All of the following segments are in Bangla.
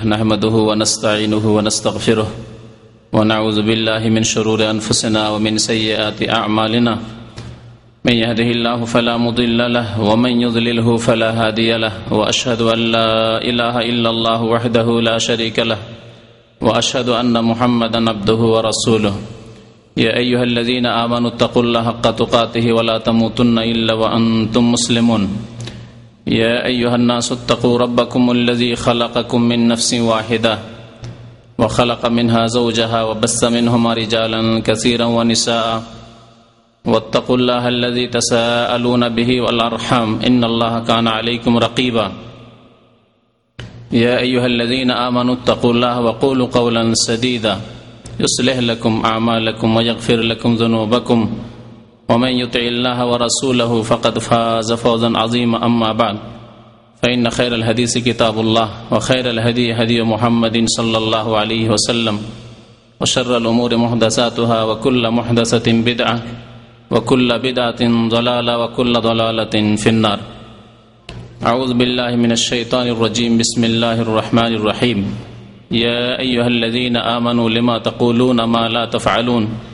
نحمده ونستعينه ونستغفره ونعوذ بالله من شرور أنفسنا ومن سيئات أعمالنا. من يهده الله فلا مضل له ومن يضلله فلا هادي له وأشهد أن لا إله إلا الله وحده لا شريك له وأشهد أن محمدا عبده ورسوله. يا أيها الذين آمنوا اتقوا الله حق تقاته ولا تموتن إلا وأنتم مسلمون. يا أيها الناس اتقوا ربكم الذي خلقكم من نفس واحدة وخلق منها زوجها وبث منهما رجالا كثيرا ونساء واتقوا الله الذي تساءلون به والأرحام إن الله كان عليكم رقيبا يا أيها الذين آمنوا اتقوا الله وقولوا قولا سديدا يصلح لكم أعمالكم ويغفر لكم ذنوبكم ومن يطع الله ورسوله فقد فاز فوزا عظيما أما بعد فإن خير الحديث كتاب الله وخير الهدي هدي محمد صلى الله عليه وسلم وشر الأمور محدثاتها وكل محدثة بدعة وكل بدعة ضلالة وكل ضلالة في النار. أعوذ بالله من الشيطان الرجيم بسم الله الرحمن الرحيم. يا أيها الذين آمنوا لما تقولون ما لا تفعلون؟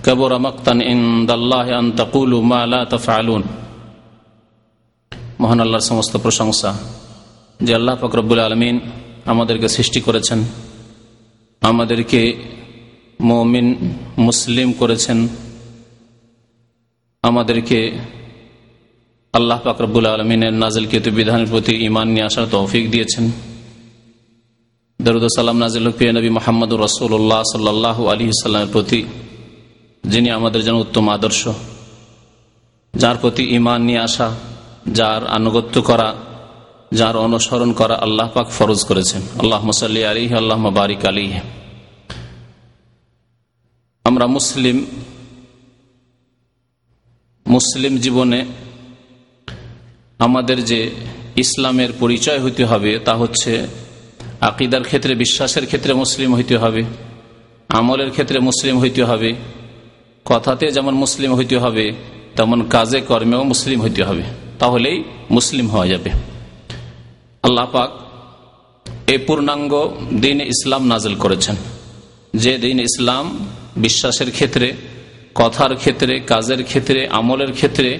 كبر مقتا عند الله أن تقولوا ما لا تفعلون মহান আল্লাহর সমস্ত প্রশংসা যে আল্লাহ ফকরবুল আলমিন আমাদেরকে সৃষ্টি করেছেন আমাদেরকে মমিন মুসলিম করেছেন আমাদেরকে আল্লাহ ফাকরবুল আলমিনের নাজিলকৃত বিধানের প্রতি ইমান নিয়ে আসার তৌফিক দিয়েছেন দরুদ সালাম নাজিল প্রিয় নবী মোহাম্মদ রসুল্লাহ সাল্লাহ আলী সাল্লামের প্রতি যিনি আমাদের জন্য উত্তম আদর্শ, যার প্রতি ইমান নিয়ে আসা, যার আনুগত্য করা, যার অনুসরণ করা আল্লাহ পাক ফরজ করেছেন। আল্লাহ মসাল্লি আলী আল্লাহ বারিক আলী আমরা মুসলিম মুসলিম জীবনে আমাদের যে ইসলামের পরিচয় হইতে হবে, তা হচ্ছে আকিদার ক্ষেত্রে, বিশ্বাসের ক্ষেত্রে মুসলিম হইতে হবে, আমলের ক্ষেত্রে মুসলিম হইতে হবে কথাতে যেমন মুসলিম হইতে হবে, তেমন কাজে কর্মেও মুসলিম হইতে হবে। তাহলেই মুসলিম হওয়া যাবে। আল্লাহ পাক এই পূর্ণাঙ্গ দিন ইসলাম নাজল করেছেন। যে দিন ইসলাম বিশ্বাসের ক্ষেত্রে, কথার ক্ষেত্রে, কাজের ক্ষেত্রে, আমলের ক্ষেত্রে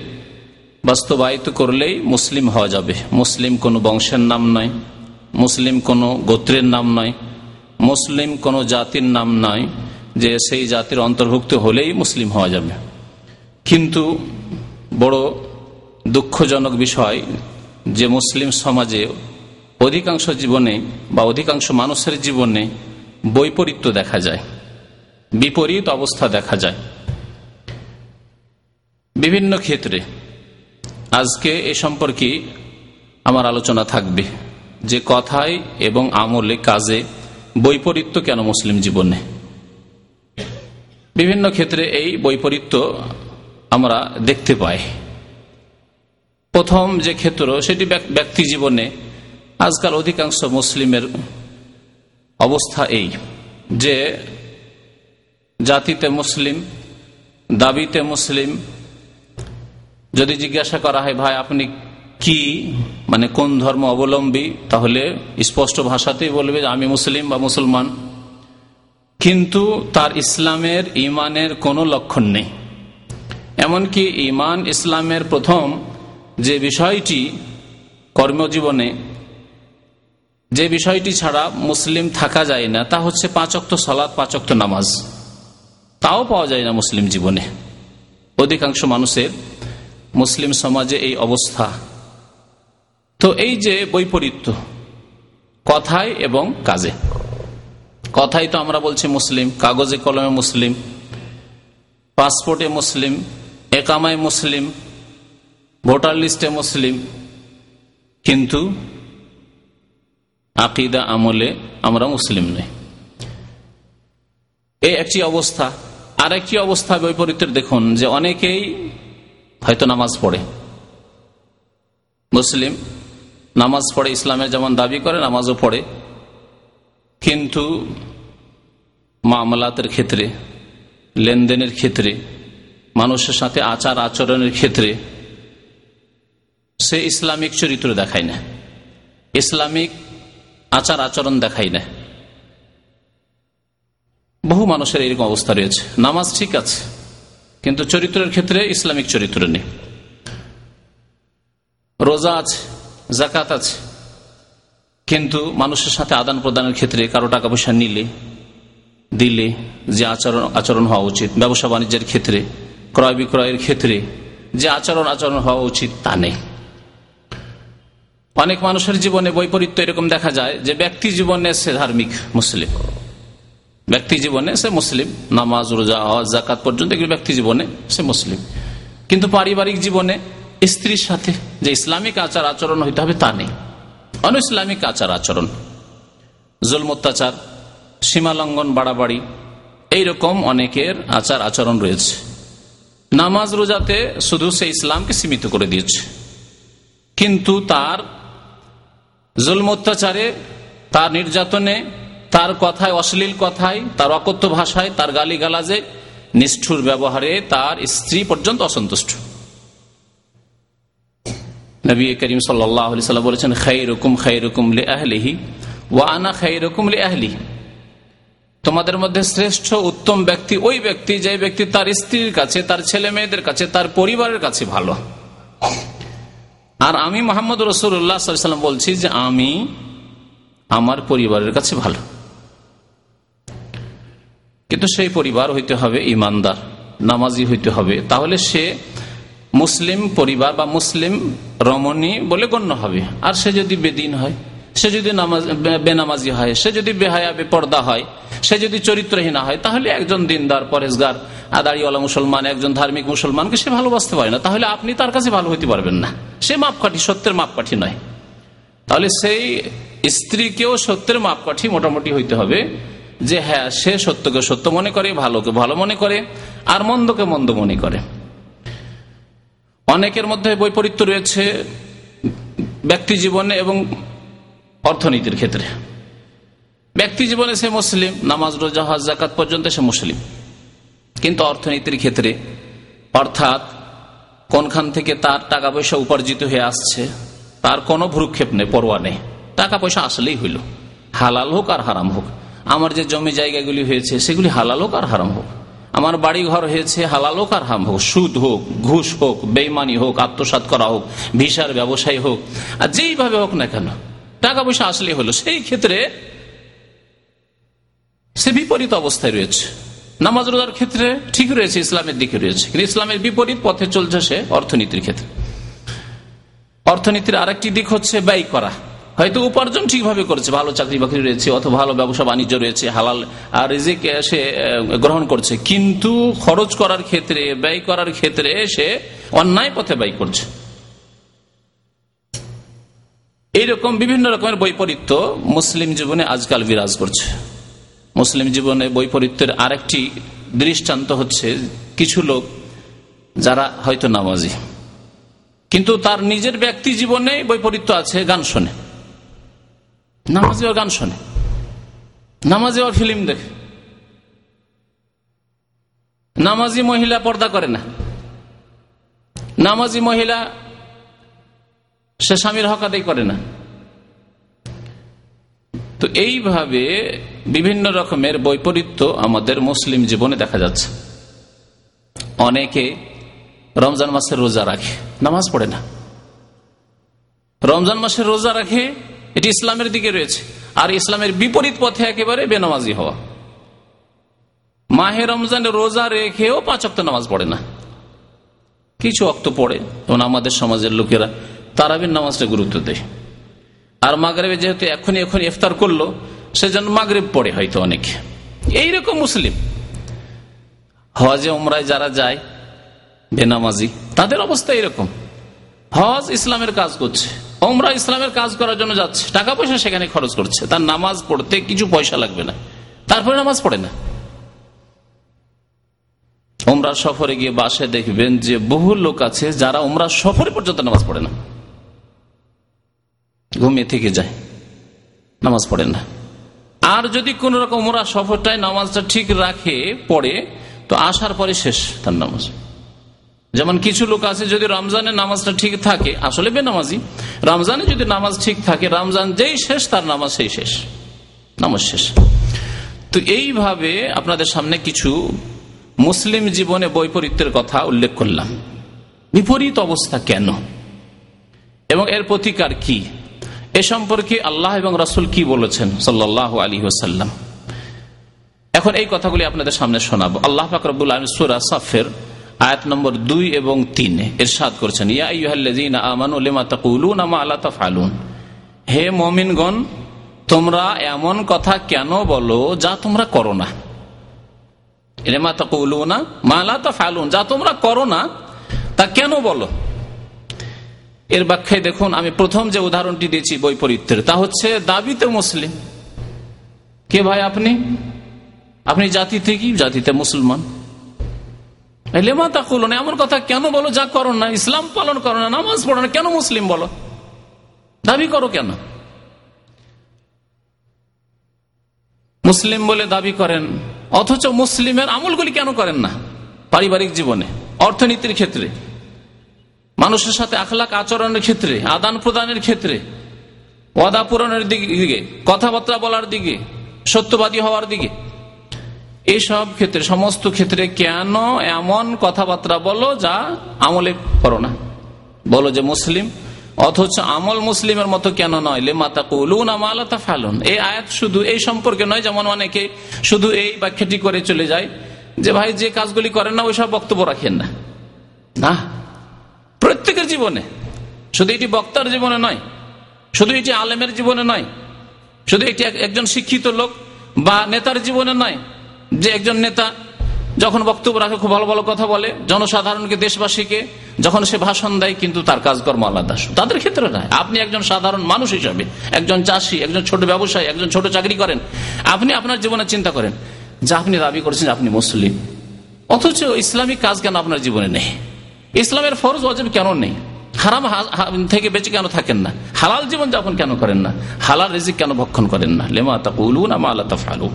বাস্তবায়িত করলেই মুসলিম হওয়া যাবে। মুসলিম কোনো বংশের নাম নয় মুসলিম কোনো গোত্রের নাম নয় মুসলিম কোনো জাতির নাম নয় যে সেই জাতির অন্তর্ভুক্ত হলেই মুসলিম হওয়া যাবে। কিন্তু বড় দুঃখজনক বিষয় যে মুসলিম সমাজে অধিকাংশ জীবনে বা অধিকাংশ মানুষের জীবনে বৈপরীত্য দেখা যায়, বিপরীত অবস্থা দেখা যায়। বিভিন্ন ক্ষেত্রে আজকে এ সম্পর্কে আমার আলোচনা থাকবে যে কথায় এবং আমলে কাজে বৈপরীত্য কেন মুসলিম জীবনে? বিভিন্ন ক্ষেত্রে এই বৈপরীত্য আমরা দেখতে পাই। প্রথম যে ক্ষেত্র, সেটি ব্যক্তি জীবনে আজকাল অধিকাংশ মুসলিমের অবস্থা এই যে জাতিতে মুসলিম, দাবিতে মুসলিম, যদি জিজ্ঞাসা করা হয়, ভাই, আপনি কি? মানে কোন ধর্ম অবলম্বী? তাহলে স্পষ্ট ভাষাতেই বলবে যে, আমি মুসলিম বা মুসলমান। কিন্তু তার ইসলামের ইমানের কোনো লক্ষণ নেই। এমনকি ইমান ইসলামের প্রথম যে বিষয়টি কর্মজীবনে, যে বিষয়টি ছাড়া মুসলিম থাকা যায় না, তা হচ্ছে পাঁচক্ত সলাৎ পাঁচক্ত নামাজ। তাও পাওয়া যায় না মুসলিম জীবনে। অধিকাংশ মানুষের মুসলিম সমাজে এই অবস্থা। তো এই যে বৈপরীত্য, কথায় এবং কাজে। কথাই তো আমরা বলছি মুসলিম, কাগজে কলমে মুসলিম, পাসপোর্টে মুসলিম, একামায় মুসলিম, ভোটার লিস্টে মুসলিম। কিন্তু আকিদা আমলে আমরা মুসলিম নই। এই একটি অবস্থা। আর একটি অবস্থা বৈপরীত্যের দেখুন, যে অনেকেই হয়তো নামাজ পড়ে। মুসলিম নামাজ পড়ে, ইসলামের যেমন দাবি করে, নামাজও পড়ে। কিন্তু মামলাতের ক্ষেত্রে, লেনদেনের ক্ষেত্রে, মানুষের সাথে আচার আচরণের ক্ষেত্রে সে ইসলামিক চরিত্র দেখায় না। ইসলামিক আচার আচরণ দেখায় না। বহু মানুষের এরকম অবস্থা রয়েছে। নামাজ ঠিক আছে, কিন্তু চরিত্রের ক্ষেত্রে ইসলামিক চরিত্র নেই। রোজা আছে জাকাত আছে কিন্তু মানুষের সাথে আদান প্রদানের ক্ষেত্রে কারও টাকা পয়সা নিলে, দিলে যে আচরণ আচরণ হওয়া উচিত। ব্যবসা বাণিজ্যের ক্ষেত্রে, ক্রয় বিক্রয়ের ক্ষেত্রে যে আচরণ আচরণ হওয়া উচিত তা নেই। অনেক মানুষের জীবনে বৈপরীত্য এরকম দেখা যায় যে ব্যক্তি জীবনে সে ধার্মিক মুসলিম। ব্যক্তি জীবনে সে মুসলিম। নামাজ, রোজা হওয়া জাকাত পর্যন্ত এগুলো ব্যক্তি জীবনে সে মুসলিম। কিন্তু পারিবারিক জীবনে স্ত্রীর সাথে যে ইসলামিক আচার, আচরণ হইতে হবে তা নেই। অন ইসলামিক আচার আচরণ জুল অত্যাচার সীমালঙ্ঘন, বাড়াবাড়ি, এইরকম অনেকের আচার আচরণ রয়েছে। নামাজ রোজাতে শুধু সে ইসলামকে সীমিত করে দিয়েছে। কিন্তু তার জুলম অত্যাচারে তার নির্যাতনে, তার কথায়, অশ্লীল কথায়, তার অকথ্য ভাষায়, তার গালি গালাজে নিষ্ঠুর ব্যবহারে তার স্ত্রী পর্যন্ত অসন্তুষ্ট। নবী করিম সাল্লাম বলেছেন খাই রকুম খাই রকুম লে আহলিহি ও আনা খাই রকুম লে আহলি তোমাদের মধ্যে শ্রেষ্ঠ উত্তম ব্যক্তি ওই ব্যক্তি যে ব্যক্তি তার স্ত্রীর কাছে, তার ছেলে মেয়েদের কাছে, তার পরিবারের কাছে ভালো। আর আমি মোহাম্মদ রসুল্লাহাম বলছি যে আমি আমার পরিবারের কাছে ভালো। কিন্তু সেই পরিবার হইতে হবে ইমানদার, নামাজি হইতে হবে। তাহলে সে মুসলিম পরিবার বা মুসলিম রমণী বলে গণ্য হবে। আর সে যদি বেদিন হয়, সে যদি নামাজ বেনামাজি হয়, সে যদি বেহায়া, বেপর্দা হয়, সে যদি চরিত্রহীন হয়, তাহলে একজন দিনদার, পরেশগার আদারিওয়ালা মুসলমান, একজন ধার্মিক মুসলমানকে সে ভালোবাসতে পারে না। তাহলে আপনি তার কাছে ভালো হইতে পারবেন না। সে মাপকাঠি, সত্যের মাপকাঠি নয়। তাহলে সেই স্ত্রীকেও সত্যের মাপকাঠি মোটামুটি হইতে হবে যে হ্যাঁ সে সত্যকে সত্য মনে করে, ভালোকে ভালো মনে করে, আর মন্দকে মন্দ মনে করে। অনেকের মধ্যে বৈপরীত্য রয়েছে ব্যক্তি জীবনে এবং অর্থনীতির ক্ষেত্রে। ব্যক্তি জীবনে সে মুসলিম, নামাজ, রোজা, হজ জাকাত পর্যন্ত সে মুসলিম। কিন্তু অর্থনীতির ক্ষেত্রে, অর্থাৎ কোনখান থেকে তার টাকা পয়সা উপার্জিত হয়ে আসছে, তার কোনো ভ্রুক্ষেপ নেই, পরোয়া নেই। টাকা পয়সা আসলেই হইল। হালাল হোক আর হারাম হোক। আমার যে জমি জায়গাগুলি হয়েছে, সেগুলি হালাল হোক আর হারাম হোক। আমার বাড়ি ঘর হয়েছে হালাল হোক আর হাম হোক, সুদ হোক, ঘুষ হোক, বেইমানি হোক আত্মসাত করা হোক, ভিসার ব্যবসায়ী হোক, আর যেইভাবে হোক না কেন, টাকা পয়সা আসলে হলো। সেই ক্ষেত্রে সে বিপরীত অবস্থায় রয়েছে। নামাজ রোজার ক্ষেত্রে ঠিক রয়েছে, ইসলামের দিকে রয়েছে, কিন্তু ইসলামের বিপরীত পথে চলছে সে অর্থনীতির ক্ষেত্রে। অর্থনীতির আরেকটি দিক হচ্ছে ব্যয় করা। হয়তো উপার্জন ঠিকভাবে করেছে, ভালো চাকরি বাকরি রয়েছে, অথবা ভালো ব্যবসা বাণিজ্য রয়েছে, হালাল রিজিক সে গ্রহণ করছে। কিন্তু খরচ করার ক্ষেত্রে, ব্যয় করার ক্ষেত্রে সে অন্যায় পথে ব্যয় করছে। এইরকম বিভিন্ন রকমের বৈপরীত্য মুসলিম জীবনে আজকাল বিরাজ করছে। মুসলিম জীবনে বৈপরীত্যের আরেকটি দৃষ্টান্ত হচ্ছে কিছু লোক যারা হয়তো নামাজি। কিন্তু তার নিজের ব্যক্তি জীবনে বৈপরীত্য আছে গান শোনে। নামাজি গান শোনে। নামাজি ফিল্ম দেখে। নামাজি মহিলা পর্দা করে না। নামাজি মহিলা সে স্বামীর হক আদায় করে না। তো এইভাবে বিভিন্ন রকমের বৈপরীত্য আমাদের মুসলিম জীবনে দেখা যাচ্ছে। অনেকে রমজান মাসের রোজা রাখে, নামাজ পড়ে না। রমজান মাসের রোজা রাখে এটি ইসলামের দিকে রয়েছে। আর ইসলামের বিপরীত পথে একেবারে বেনামাজি হওয়া। মাহে রমজান রোজা রেখেও পাঁচ অক্ত নামাজ পড়ে না। কিছু অক্ত পড়ে যেমন আমাদের সমাজের লোকেরা তারাবির নামাজটা গুরুত্ব দেয়। আর মাগরেবে যেহেতু এখনই এখন ইফতার করল, সেজন্য মাগরেব পড়ে হয়তো অনেকে। এইরকম মুসলিম। হজে, উমরায় যারা যায়, বেনামাজি, তাদের অবস্থা এরকম হজ ইসলামের কাজ করছে ওমরা ইসলামের কাজ করার জন্য যাচ্ছে, টাকা পয়সা সেখানে খরচ করছে, তার নামাজ পড়তে কিছু পয়সা লাগবে না, তারপরে নামাজ পড়ে না। ওমরা সফরে গিয়ে বাসে দেখবেন যে বহু লোক আছে যারা ওমরা সফরে পর্যন্ত নামাজ পড়ে না। ঘুমিয়ে থেকে যায়, নামাজ পড়ে না। আর যদি কোন রকম ওমরা সফরটায় নামাজটা ঠিক রাখে, পড়ে, তো আসার পরে শেষ তার নামাজ। যেমন কিছু লোক আছে যদি রমজানের নামাজটা ঠিক থাকে, আসলে বেনামাজি, রমজানে যদি নামাজ ঠিক থাকে, রমজান যেই শেষ, তার নামাজ সেই শেষ। নামাজ শেষ। তো এইভাবে আপনাদের সামনে কিছু মুসলিম জীবনে বৈপরীত্যের কথা উল্লেখ করলাম। বিপরীত অবস্থা কেন? এবং এর প্রতিকার কি? এ সম্পর্কে আল্লাহ এবং রাসুল কি বলেছেন? সাল্লাহ আলী ওসাল্লাম এখন এই কথাগুলি আপনাদের সামনে শোনাবো। আল্লাহ ফাকরবুল আলম সুরা সাফের আয়াত নম্বর দুই এবং তিন এরশাদ করছেন হে মমিনগণ, তোমরা এমন কথা কেন বলো যা তোমরা করো না? যা তোমরা করো না, তা কেন বলো? এর দেখুন, আমি প্রথম যে উদাহরণটি দিয়েছি বৈপরীত্যের তা হচ্ছে দাবিতে মুসলিম। কে ভাই আপনি? আপনি জাতিতে মুসলমান। লেমা তাকুলুন এমন কথা কেন বলো? যা করো না, ইসলাম পালন করো না, নামাজ পড়ো না, কেন মুসলিম বলো? দাবি করো কেন? মুসলিম বলে দাবি করেন, অথচ মুসলিমের আমলগুলি কেন করেন না? পারিবারিক জীবনে, অর্থনীতির ক্ষেত্রে, মানুষের সাথে আখলাক আচরণের ক্ষেত্রে, আদান প্রদানের ক্ষেত্রে, ওয়াদা পূরণের দিকে, কথাবার্তা বলার দিকে, সত্যবাদী হওয়ার দিকে। এইসব ক্ষেত্রে, সমস্ত ক্ষেত্রে কেন এমন কথাবার্তা বলো যা আমলে করো না? বলো যে মুসলিম, অথচ আমল মুসলিমের মতো কেন নয়? লে মাতা কৌলুন আমালতা ফালুন এই আয়াত শুধু এই সম্পর্কে নয়, যেমন অনেকে শুধু এই ব্যাখ্যাটি করে চলে যায় যে, ভাই, যে কাজগুলি করেন না, ওইসব বক্তব্য রাখেন না। না। প্রত্যেকের জীবনে। শুধু এটি বক্তার জীবনে নয়। শুধু এটি আলেমের জীবনে নয়। শুধু এটি একজন শিক্ষিত লোক বা নেতার জীবনে নয়। যে একজন নেতা যখন বক্তব্য রাখে, খুব ভালো ভালো কথা বলে, জনসাধারণকে, দেশবাসীকে, যখন সে ভাষণ দেয়, কিন্তু তার কাজকর্ম আলাদা। তাদের ক্ষেত্রে নয়। আপনি একজন সাধারণ মানুষ হিসাবে, একজন চাষি, একজন ছোট ব্যবসায়ী, একজন ছোট চাকরি করেন, আপনি আপনার জীবনে চিন্তা করেন, যে আপনি দাবি করেছেন আপনি মুসলিম। অথচ ইসলামিক কাজ কেন আপনার জীবনে নেই? ইসলামের ফরজ অজেব কেন নেই? হারাম থেকে বেঁচে কেন থাকেন না? হালাল জীবন যাপন কেন করেন না? হালাল রিজিক কেন ভক্ষণ করেন না? লেমা তা আল্লাহ ফালু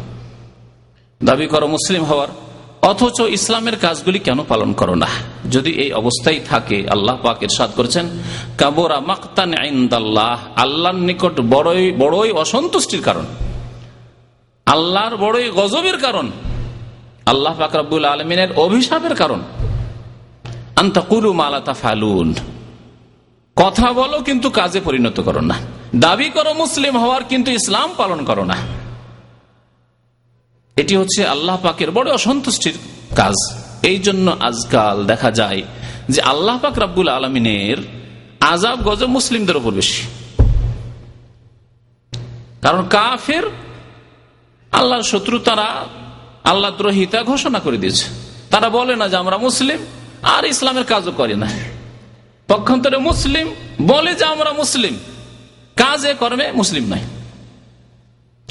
দাবি করো মুসলিম হওয়ার। অথচ ইসলামের কাজগুলি কেন পালন করো না? যদি এই অবস্থায় থাকে, আল্লাহ পাক ইরশাদ করেছেন, কাবোরা মাক্তান আইন্দাল্লাহ আল্লাহর নিকট বড়ই বড়ই অসন্তুষ্টির কারণ। আল্লাহর বড়ই গজবের কারণ। আল্লাহ পাক রব্বুল আলমিনের অভিশাপের কারণ। মালাতা ফালুন কথা বলো কিন্তু কাজে পরিণত করো না। দাবি করো মুসলিম হওয়ার কিন্তু ইসলাম পালন করো না। এটি হচ্ছে আল্লাহ পাকের বড় অসন্তুষ্টির কাজ। এই জন্য আজকাল দেখা যায় যে আল্লাহ পাক রাব্বুল আলমিনের আজাব গজব মুসলিমদের ওপর বেশি। কারণ কাফের আল্লাহর শত্রু তারা, আল্লাহ দ্রোহিতা ঘোষণা করে দিয়েছে। তারা বলে না যে আমরা মুসলিম, আর ইসলামের কাজও করে না। পক্ষান্তরে মুসলিম বলে যে আমরা মুসলিম, কাজে কর্মে মুসলিম নাই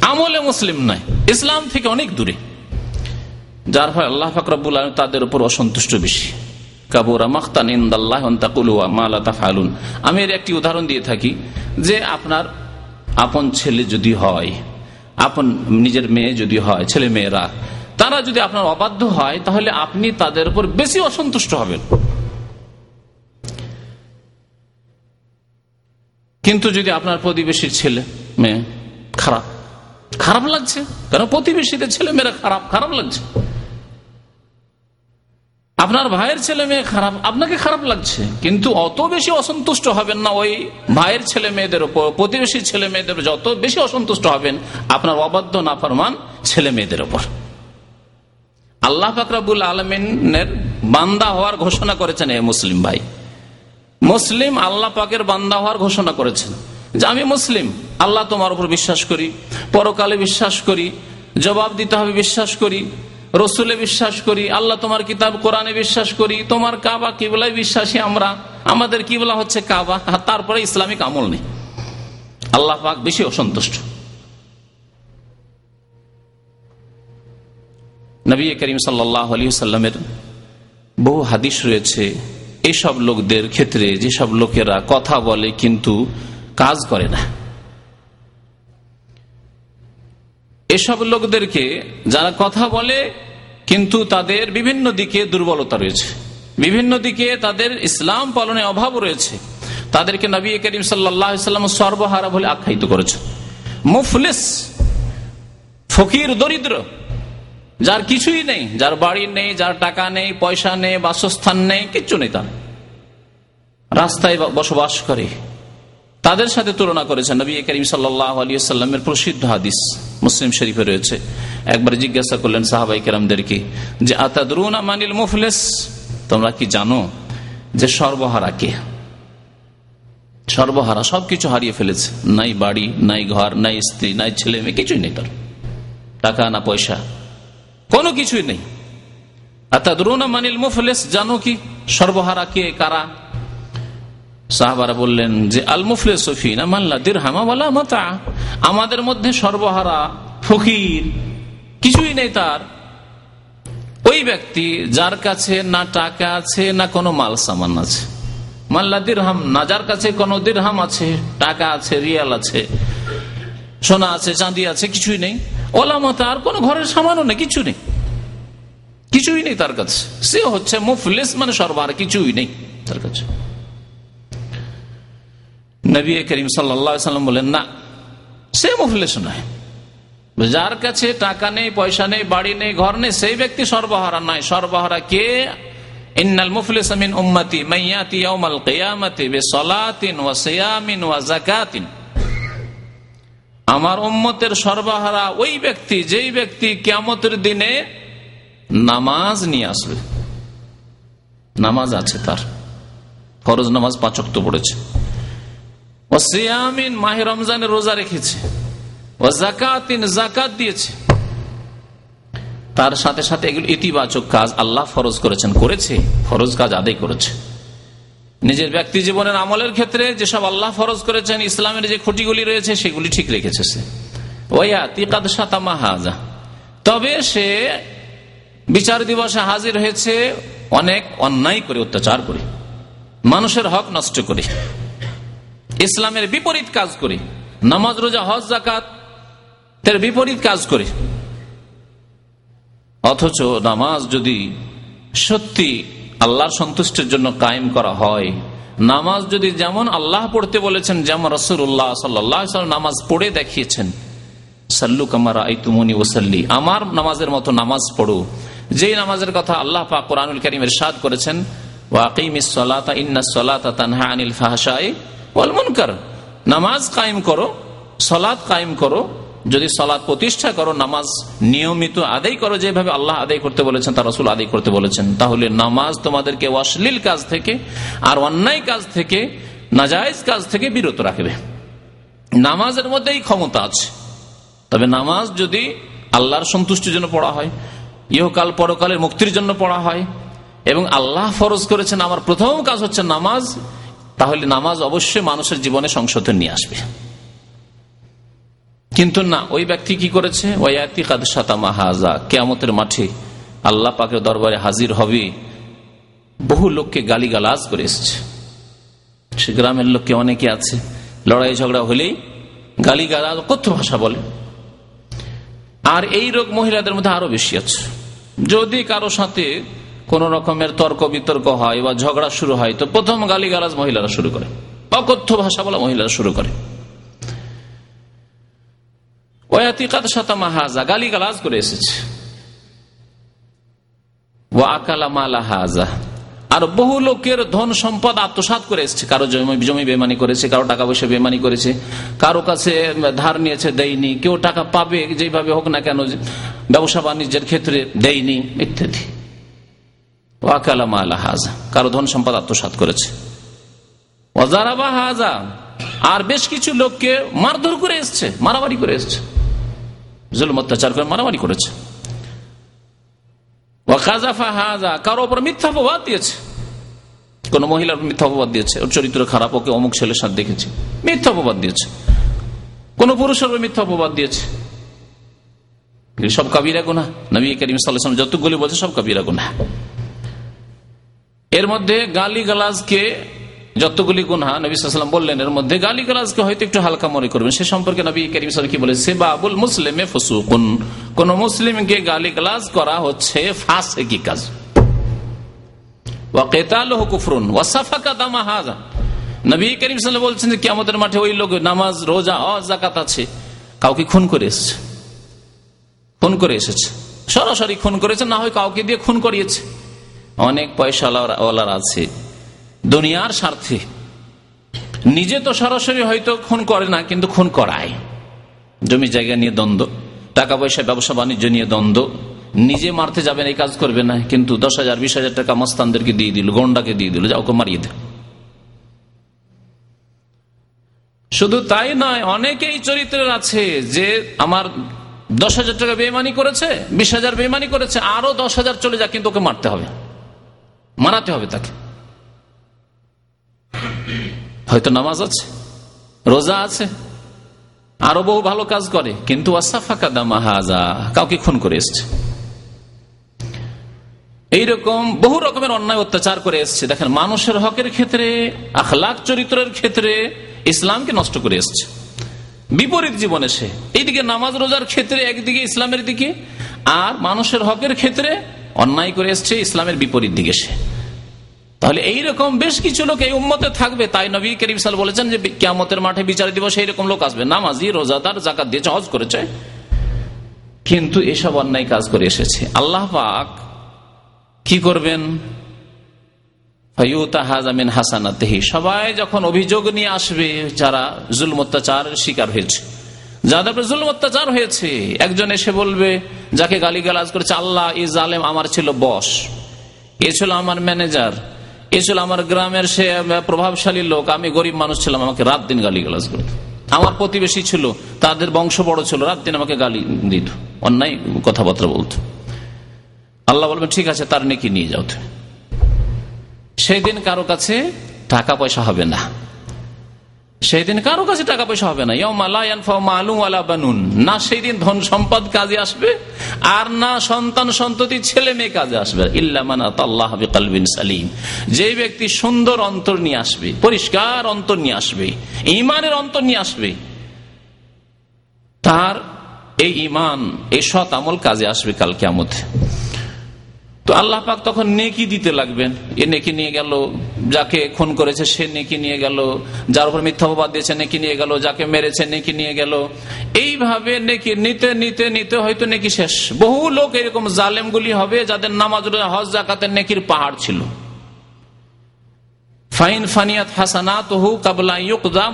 আমলে মুসলিম নয়, ইসলাম থেকে অনেক দূরে। যার ফলে আল্লাহ ফাকরাবুল আলম তাদের উপর অসন্তুষ্ট বেশি। আমি এর একটি উদাহরণ দিয়ে থাকি যে আপনার আপন ছেলে যদি হয়, আপন নিজের মেয়ে যদি হয়, ছেলে মেয়েরা, তারা যদি আপনার অবাধ্য হয়, তাহলে আপনি তাদের উপর বেশি অসন্তুষ্ট হবেন। কিন্তু যদি আপনার প্রতিবেশীর ছেলে, মেয়ে খারাপ খারাপ লাগছে? কারণ প্রতিবেশীদের ছেলে মেয়েরা খারাপ খারাপ লাগছে। আপনার ভাইয়ের ছেলে মেয়ে খারাপ, আপনাকে খারাপ লাগছে। কিন্তু অত বেশি অসন্তুষ্ট হবেন না ওই ভাইয়ের ছেলে মেয়েদের উপর প্রতিবেশী ছেলে মেয়েদের যত বেশি অসন্তুষ্ট হবেন, আপনার অবাধ্য, নাফরমান ছেলে মেয়েদের উপর আল্লাহ ফাকরাবুল আলমিনের বান্দা হওয়ার ঘোষণা করেছেন, এ মুসলিম ভাই। মুসলিম আল্লাহ পাকের বান্দা হওয়ার ঘোষণা করেছেন। যে আমি মুসলিম, আল্লাহ তোমার উপর বিশ্বাস করি, পরকালে বিশ্বাস করি, জবাব দিতে হবে বিশ্বাস করি, রসুলে বিশ্বাস করি, আল্লাহ তোমার কিতাব কোরআনে বিশ্বাস করি, তোমার কাবা কিবলায় বিশ্বাসী আমরা, আমাদের কিবলা হচ্ছে কাবা তারপরে ইসলামিক আমল নেই। আল্লাহ পাক বেশি অসন্তুষ্ট। নবী করিম সাল্লাহ আলী সাল্লামের বহু হাদিস রয়েছে, এসব লোকদের ক্ষেত্রে, যেসব লোকেরা কথা বলে কিন্তু কাজ করে না। এসব লোকদেরকে যারা কথা বলে, কিন্তু তাদের বিভিন্ন দিকে দুর্বলতা রয়েছে। বিভিন্ন দিকে তাদের ইসলাম পালনে অভাব রয়েছে। তাদেরকে নবী করিম সাল্লাম সর্বহারা বলে আখ্যায়িত করেছে মুফলিস, ফকির, দরিদ্র, যার কিছুই নেই, যার বাড়ি নেই, যার টাকা নেই, পয়সা নেই, বাসস্থান নেই, কিচ্ছু নেই তার। রাস্তায় বসবাস করে। তাদের সাথে তুলনা করেছেন নবী করিম সাল্লামের প্রসিদ্ধ হাদিস মুসলিম শরীফে রয়েছে। একবার জিজ্ঞাসা করলেন সাহাবাই কেরামদেরকে যে, আতাদরুনা মানিল মুফলেস? তোমরা কি জানো যে সর্বহারা কে? সর্বহারা সবকিছু হারিয়ে ফেলেছে। নাই বাড়ি, নাই ঘর, নাই স্ত্রী, নাই ছেলে মেয়ে, কিছুই নেই তার। টাকা না পয়সা, কোনো কিছুই নেই। আতাদরুনা মানিল মুফলেস? জানো কি? সর্বহারা কে, কারা? সাহাবারা বললেন যে আল মুফলে সফিনা মাল্লা দির হামাওয়ালা মাতা। আমাদের মধ্যে সর্বহারা ফকির, কিছুই নেই তার। ওই ব্যক্তি যার কাছে না টাকা আছে, না কোনো মাল সামান আছে। মাল্লা দিরহাম, না যার কাছে কোনো দিরহাম আছে, টাকা আছে, রিয়াল আছে, সোনা আছে, চাঁদি আছে, কিছুই নেই। ওলা মতা আর কোনো ঘরের সামানও নেই, কিছু নেই। কিছুই নেই তার কাছে। সে হচ্ছে মুফলিস মানে সর্বহারা, কিছুই নেই তার কাছে। নবী করিম সাল্লাম বলেন, না সে মুফলিস নয় যার কাছে টাকা নেই, পয়সা নেই, বাড়ি নেই, ঘর নেই, সেই ব্যক্তি সর্বহারা নয় সর্বহারা কে? ইন্নাল মুফলিস মিন উম্মতি মাইয়াতি ওয়া সিয়ামিন ওয়া যাকাতিন। আমার উম্মতের সর্বহারা ওই ব্যক্তি, যেই ব্যক্তি কিয়ামতের দিনে নামাজ নিয়ে আসবে। নামাজ আছে তার। ফরজ নামাজ পাঁচক্ত পড়েছে। ও সিয়ামিন মাহে রমজানের রোজা রেখেছে, ও জাকাতিন জাকাত দিয়েছে। তার সাথে সাথে এগুলো ইতিবাচক কাজ আল্লাহ ফরজ করেছেন, করেছে, ফরজ কাজ আদায় করেছে। নিজের ব্যক্তি জীবনের আমলের ক্ষেত্রে যেসব আল্লাহ ফরজ করেছেন, ইসলামের যে খুঁটিগুলি রয়েছে, সেগুলি ঠিক রেখেছে সে। ওয়া তিকাদ সাতামা হাজা। তবে সে বিচার দিবসে হাজির হয়েছে অনেক অন্যায় করে, অত্যাচার করে। মানুষের হক নষ্ট করে। ইসলামের বিপরীত কাজ করে। নামাজ, রোজা, হজ জাকাত বিপরীত কাজ করে। অথচ নামাজ যদি সত্যি আল্লাহর সন্তুষ্টের জন্য কায়েম করা হয়, নামাজ যদি যেমন আল্লাহ পড়তে বলেছেন, যেমন রসুল্লাহ সাল্লাম নামাজ পড়ে দেখিয়েছেন, সাল্লু কামারা আইতুমনি ওসাল্লি আমার নামাজের মতো নামাজ পড়ো। যেই নামাজের কথা আল্লাহ পাক কোরআনুল করিমের সাদ করেছেন ওয়াকিমিস সলাতা ইন্না সলাতা তানহা আনিল ফাহশাই নামাজ কায়েম করো সলাদ কায়েম করো, যদি সলাদ প্রতিষ্ঠা করো, নামাজ নিয়মিত আদায় করো, যেভাবে আল্লাহ আদায় করতে বলেছেন, তার রসুল আদায় করতে বলেছেন, তাহলে নামাজ তোমাদেরকে অশ্লীল কাজ থেকে আর অন্যায় কাজ থেকে, নাজায়জ কাজ থেকে বিরত রাখবে। নামাজের মধ্যেই ক্ষমতা আছে। তবে নামাজ যদি আল্লাহর সন্তুষ্টির জন্য পড়া হয়, ইহকাল পরকালের মুক্তির জন্য পড়া হয়, এবং আল্লাহ ফরজ করেছেন, আমার প্রথম কাজ হচ্ছে নামাজ তাহলে নামাজ অবশ্যই মানুষের জীবনে সংশোধন নিয়ে আসবে। কিন্তু না, ওই ব্যক্তি কি করেছে? ওয়াতি কাদসাতামা হাজা, কেয়ামতের মাঠে আল্লাহ পাকের দরবারে হাজির হবে। বহু লোককে গালি গালাজ করে এসছে। সে গ্রামের লোককে অনেকে আছে লড়াই ঝগড়া হলেই গালি গালাজ কথ্য ভাষা বলে। আর এই রোগ মহিলাদের মধ্যে আরও বেশি আছে। যদি কারও সাথে কোন রকমের তর্ক বিতর্ক হয় বা ঝগড়া শুরু হয়, তো প্রথম গালি গালাজ মহিলারা শুরু করে। অকথ্য ভাষা বলা মহিলারা শুরু করে। আর বহু লোকের ধন সম্পদ করে এসছে। কারও জমি জমি বেমানি করেছে, কারও টাকা পয়সা বেমানি করেছে, কারও কাছে ধার নিয়েছে, দেয়নি, কেউ টাকা পাবে যেভাবে হোক না কেন, ব্যবসা বাণিজ্যের ক্ষেত্রে দেয়নি, ইত্যাদি। ওয়াকালা মালা হাজা। কারও ধন সম্পদ আত্মসাত করেছে। ওয়াজারাবা আর বেশ কিছু লোককে মারধর করে এসছে, মারামারি করে এসছে। জুলুম, অত্যাচার করে মারামারি করেছে। কারও ওপর মিথ্যা অপবাদ দিয়েছে। কোন মহিলার মিথ্যা অপবাদ দিয়েছে। ওর চরিত্র খারাপ, ওকে অমুক ছেলের সাথে দেখেছে। মিথ্যা অপবাদ দিয়েছে। কোন পুরুষের মিথ্যা অপবাদ দিয়েছে। সব কাবিরা গুনা নবী করিম সাল্লাম যতগুলি বলছে সব কাবিরা গুনা এর মধ্যে গালি গালাজকে যতগুলি গুনহা নবী সাল্লাম বললেন, এর মধ্যে গালি গালাজকে হয়তো একটু হালকা মনে করবেন। সে সম্পর্কে নবী করিম সাল কি বলে সে বাবুল মুসলিমে ফসুকুন। কোন মুসলিমকে গালি গালাজ করা হচ্ছে ফাঁসে কি কাজ নবী করিম বলছেন যে আমাদের মাঠে ওই লোক নামাজ, রোজা, হজ জাকাত আছে। কাউকে খুন করে এসছে। খুন করে এসেছে। সরাসরি খুন করেছে, না হয় কাউকে দিয়ে খুন করিয়েছে। অনেক পয়সা ওয়ালার আছে। দুনিয়ার স্বার্থে। নিজে তো সরাসরি হয়তো খুন করে না, কিন্তু খুন করায়। জমি জায়গা নিয়ে দ্বন্দ্ব, টাকা পয়সা, ব্যবসা, বাণিজ্য নিয়ে দ্বন্দ্ব। নিজে মারতে যাবেন, এই কাজ করবে না, কিন্তু দশ হাজার, বিশ হাজার টাকা মস্তানদেরকে দিয়ে দিল, গন্ডাকে দিয়ে দিল যা ওকে মারিয়ে দেয় শুধু তাই নয়, অনেকেই চরিত্রের আছে যে আমার দশ হাজার টাকা বেমানি করেছে, বিশ হাজার বেমানি করেছে, আরও দশ হাজার চলে যাক, কিন্তু ওকে মারতে হবে। মারাতে হবে তাকে। হয়তো নামাজ আছে, রোজা আছে, আরও বহু ভালো কাজ করে, কিন্তু কাউকে খুন করে এসছে। এইরকম বহু রকমের অন্যায় অত্যাচার করে এসছে। দেখেন, মানুষের হকের ক্ষেত্রে, আখলাক চরিত্রের ক্ষেত্রে ইসলামকে নষ্ট করে এসছে। বিপরীত জীবনে সে। এইদিকে নামাজ, রোজার ক্ষেত্রে একদিকে, ইসলামের দিকে, আর মানুষের হকের ক্ষেত্রে অন্যায় করে এসছে, ইসলামের বিপরীত দিকে সে তাহলে এইরকম বেশ কিছু লোক এই উম্মতে থাকবে। তাই নবী করিম সাল বলেছেন যে কেমতের মাঠে বিচার দিব সেই রকম লোক আসবে। নামাজি, রোজাদার জাকাত দিয়েছে, হজ করেছে। কিন্তু এসব অন্যায় কাজ করে এসেছে। আল্লাহ পাক কি করবেন? সবাই যখন অভিযোগ নিয়ে আসবে, যারা জুল অত্যাচার শিকার হয়েছে যাদের জুল অত্যাচার হয়েছে, একজন এসে বলবে, যাকে গালি গালাজ করেছে, আল্লাহ ইজ আলেম আমার ছিল বস। এ ছিল আমার ম্যানেজার। এ ছিল আমার গ্রামের সে প্রভাবশালী লোক। আমি গরিব মানুষ ছিলাম, আমাকে রাত দিন গালি গালাজ করত আমার প্রতিবেশী ছিল, তাদের বংশ বড় ছিল, রাত দিন আমাকে গালি দিত, অন্যায় কথাবার্তা বলতো। আল্লাহ বলবেন ঠিক আছে, তার নেকি নিয়ে যাও সেই দিন কারও কাছে টাকা পয়সা হবে না। সেই দিন কারও কাছে টাকা পয়সা হবে না। না সেই দিন ধন সম্পদ কাজে আসবে, আর না সন্তান সন্ততি ছেলে মেয়ে কাজে আসবে। ইল্লামিন সালিম। যে ব্যক্তি সুন্দর অন্তর নিয়ে আসবে, পরিষ্কার অন্তর নিয়ে আসবে, ইমানের অন্তর নিয়ে আসবে, তার এই ইমান, এই সৎ আমল কাজে আসবে কাল কেমন তো আল্লাহ পাক তখন নেকি দিতে লাগবেন। এ নেকি নিয়ে গেল, যাকে খুন করেছে সে নেকি নিয়ে গেল, যার উপর মিথ্যাবাদ দিয়েছে নেকি নিয়ে গেল, যাকে মেরেছে নেকি নিয়ে গেল। এইভাবে নেকি নিতে নিতে নিতে হয়তো নেকি শেষ। বহু লোক এরকম জালেমগুলি হবে যাদের নামাজ, হজ জাকাতের নেকির পাহাড় ছিল। ফাইন ফানিয়াত ইউকদা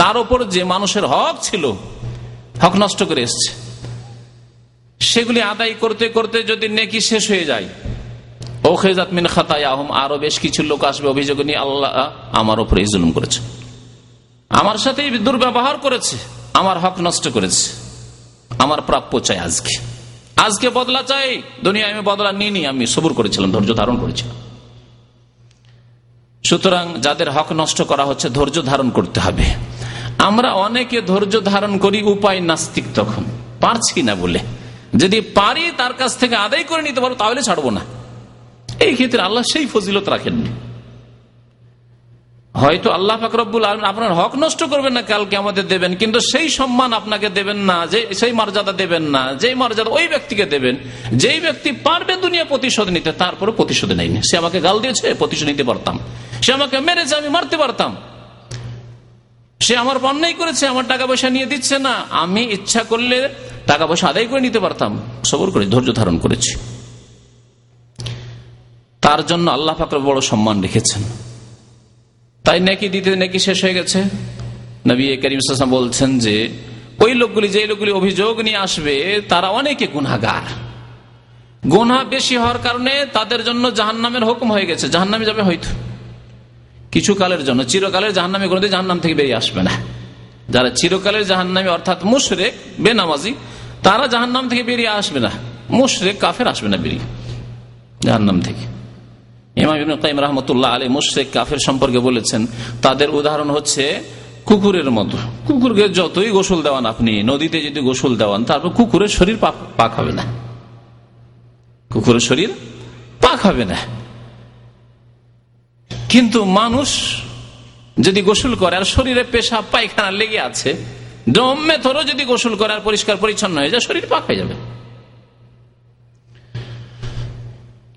তার উপর যে মানুষের হক ছিল, হক নষ্ট করে এসছে। সেগুলি আদায় করতে করতে যদি নেকি শেষ হয়ে যায়। ও খেজাত মিন খাতায় আহম আরও বেশ কিছু লোক আসবে অভিযোগ নিয়ে, আল্লাহ আমার উপরে জুলুম করেছে। আমার সাথে দুর্ব্যবহার করেছে, আমার হক নষ্ট করেছে, আমার প্রাপ্য চাই আজকে। আজকে বদলা চাই দুনিয়া আমি বদলা নিয়ে আমি সবুর করেছিলাম, ধৈর্য ধারণ করেছিলাম। সুতরাং যাদের হক নষ্ট করা হচ্ছে, ধৈর্য ধারণ করতে হবে। আমরা অনেকে ধৈর্য ধারণ করি, উপায় নাস্তিক তখন, পারছি না বলে। যদি পারি তার কাছ থেকে আদায় করে নিতে পারব তাহলে ছাড়বো না। এই ক্ষেত্রে আল্লাহ সেই ফজিলত রাখেননি। হয়তো আল্লাহ ফাকরবুল আলম আপনার হক নষ্ট করবেন না, কালকে আমাদের দেবেন, কিন্তু সেই সম্মান আপনাকে দেবেন না, যে সেই মর্যাদা দেবেন না, যেই মর্যাদা ওই ব্যক্তিকে দেবেন, যেই ব্যক্তি পারবে দুনিয়া প্রতিশোধ নিতে তারপরে প্রতিশোধ নেয়নি। সে আমাকে গাল দিয়েছে, প্রতিশোধ নিতে পারতাম। সে আমাকে মেরেছে, আমি মারতে পারতাম। সে আমার অন্যায় করেছে, আমার টাকা পয়সা নিয়ে দিচ্ছে না। আমি ইচ্ছা করলে টাকা পয়সা আদায় করে নিতে পারতাম, সবর করে, ধৈর্য ধারণ করেছি। তার জন্য আল্লাহ ফাকর বড় সম্মান রেখেছেন। তাই নাকি দিতে নাকি শেষ হয়ে গেছে। নবী করিম বলছেন যে, ওই লোকগুলি যে লোকগুলি অভিযোগ নিয়ে আসবে, তারা অনেকে গুনাগার গুনা বেশি হওয়ার কারণে তাদের জন্য জাহান্নামের হুকুম হয়ে গেছে। জাহান্নামে যাবে হয়তো। কিছু কালের জন্য, চিরকালের জাহান জাহান্নামে কোনোদিন জাহান্নাম থেকে বেরিয়ে আসবে না। যারা চিরকালের জাহান্নামে, অর্থাৎ মুশরেক, বেনামাজি, তারা জাহান্নাম থেকে বেরিয়ে আসবে না। মুশরেক, কাফের আসবে না বেরিয়ে, জাহান্নাম থেকে। রহমতুল্লাহ আলী মুশরেক, কাফের সম্পর্কে বলেছেন, তাদের উদাহরণ হচ্ছে কুকুরের মতো। কুকুরকে যতই গোসল দেওয়ান আপনি, নদীতে যদি গোসল দেওয়ান, তারপর কুকুরের শরীর পাক হবে না। কুকুরের শরীর পাক হবে না। কিন্তু মানুষ যদি গোসল করে আর শরীরে পেশাব পায়খানা লেগে আছে ডমে থরও যদি গোসল করে আর পরিষ্কার পরিচ্ছন্ন হয়ে যায়, শরীর পাক হয়ে যাবে।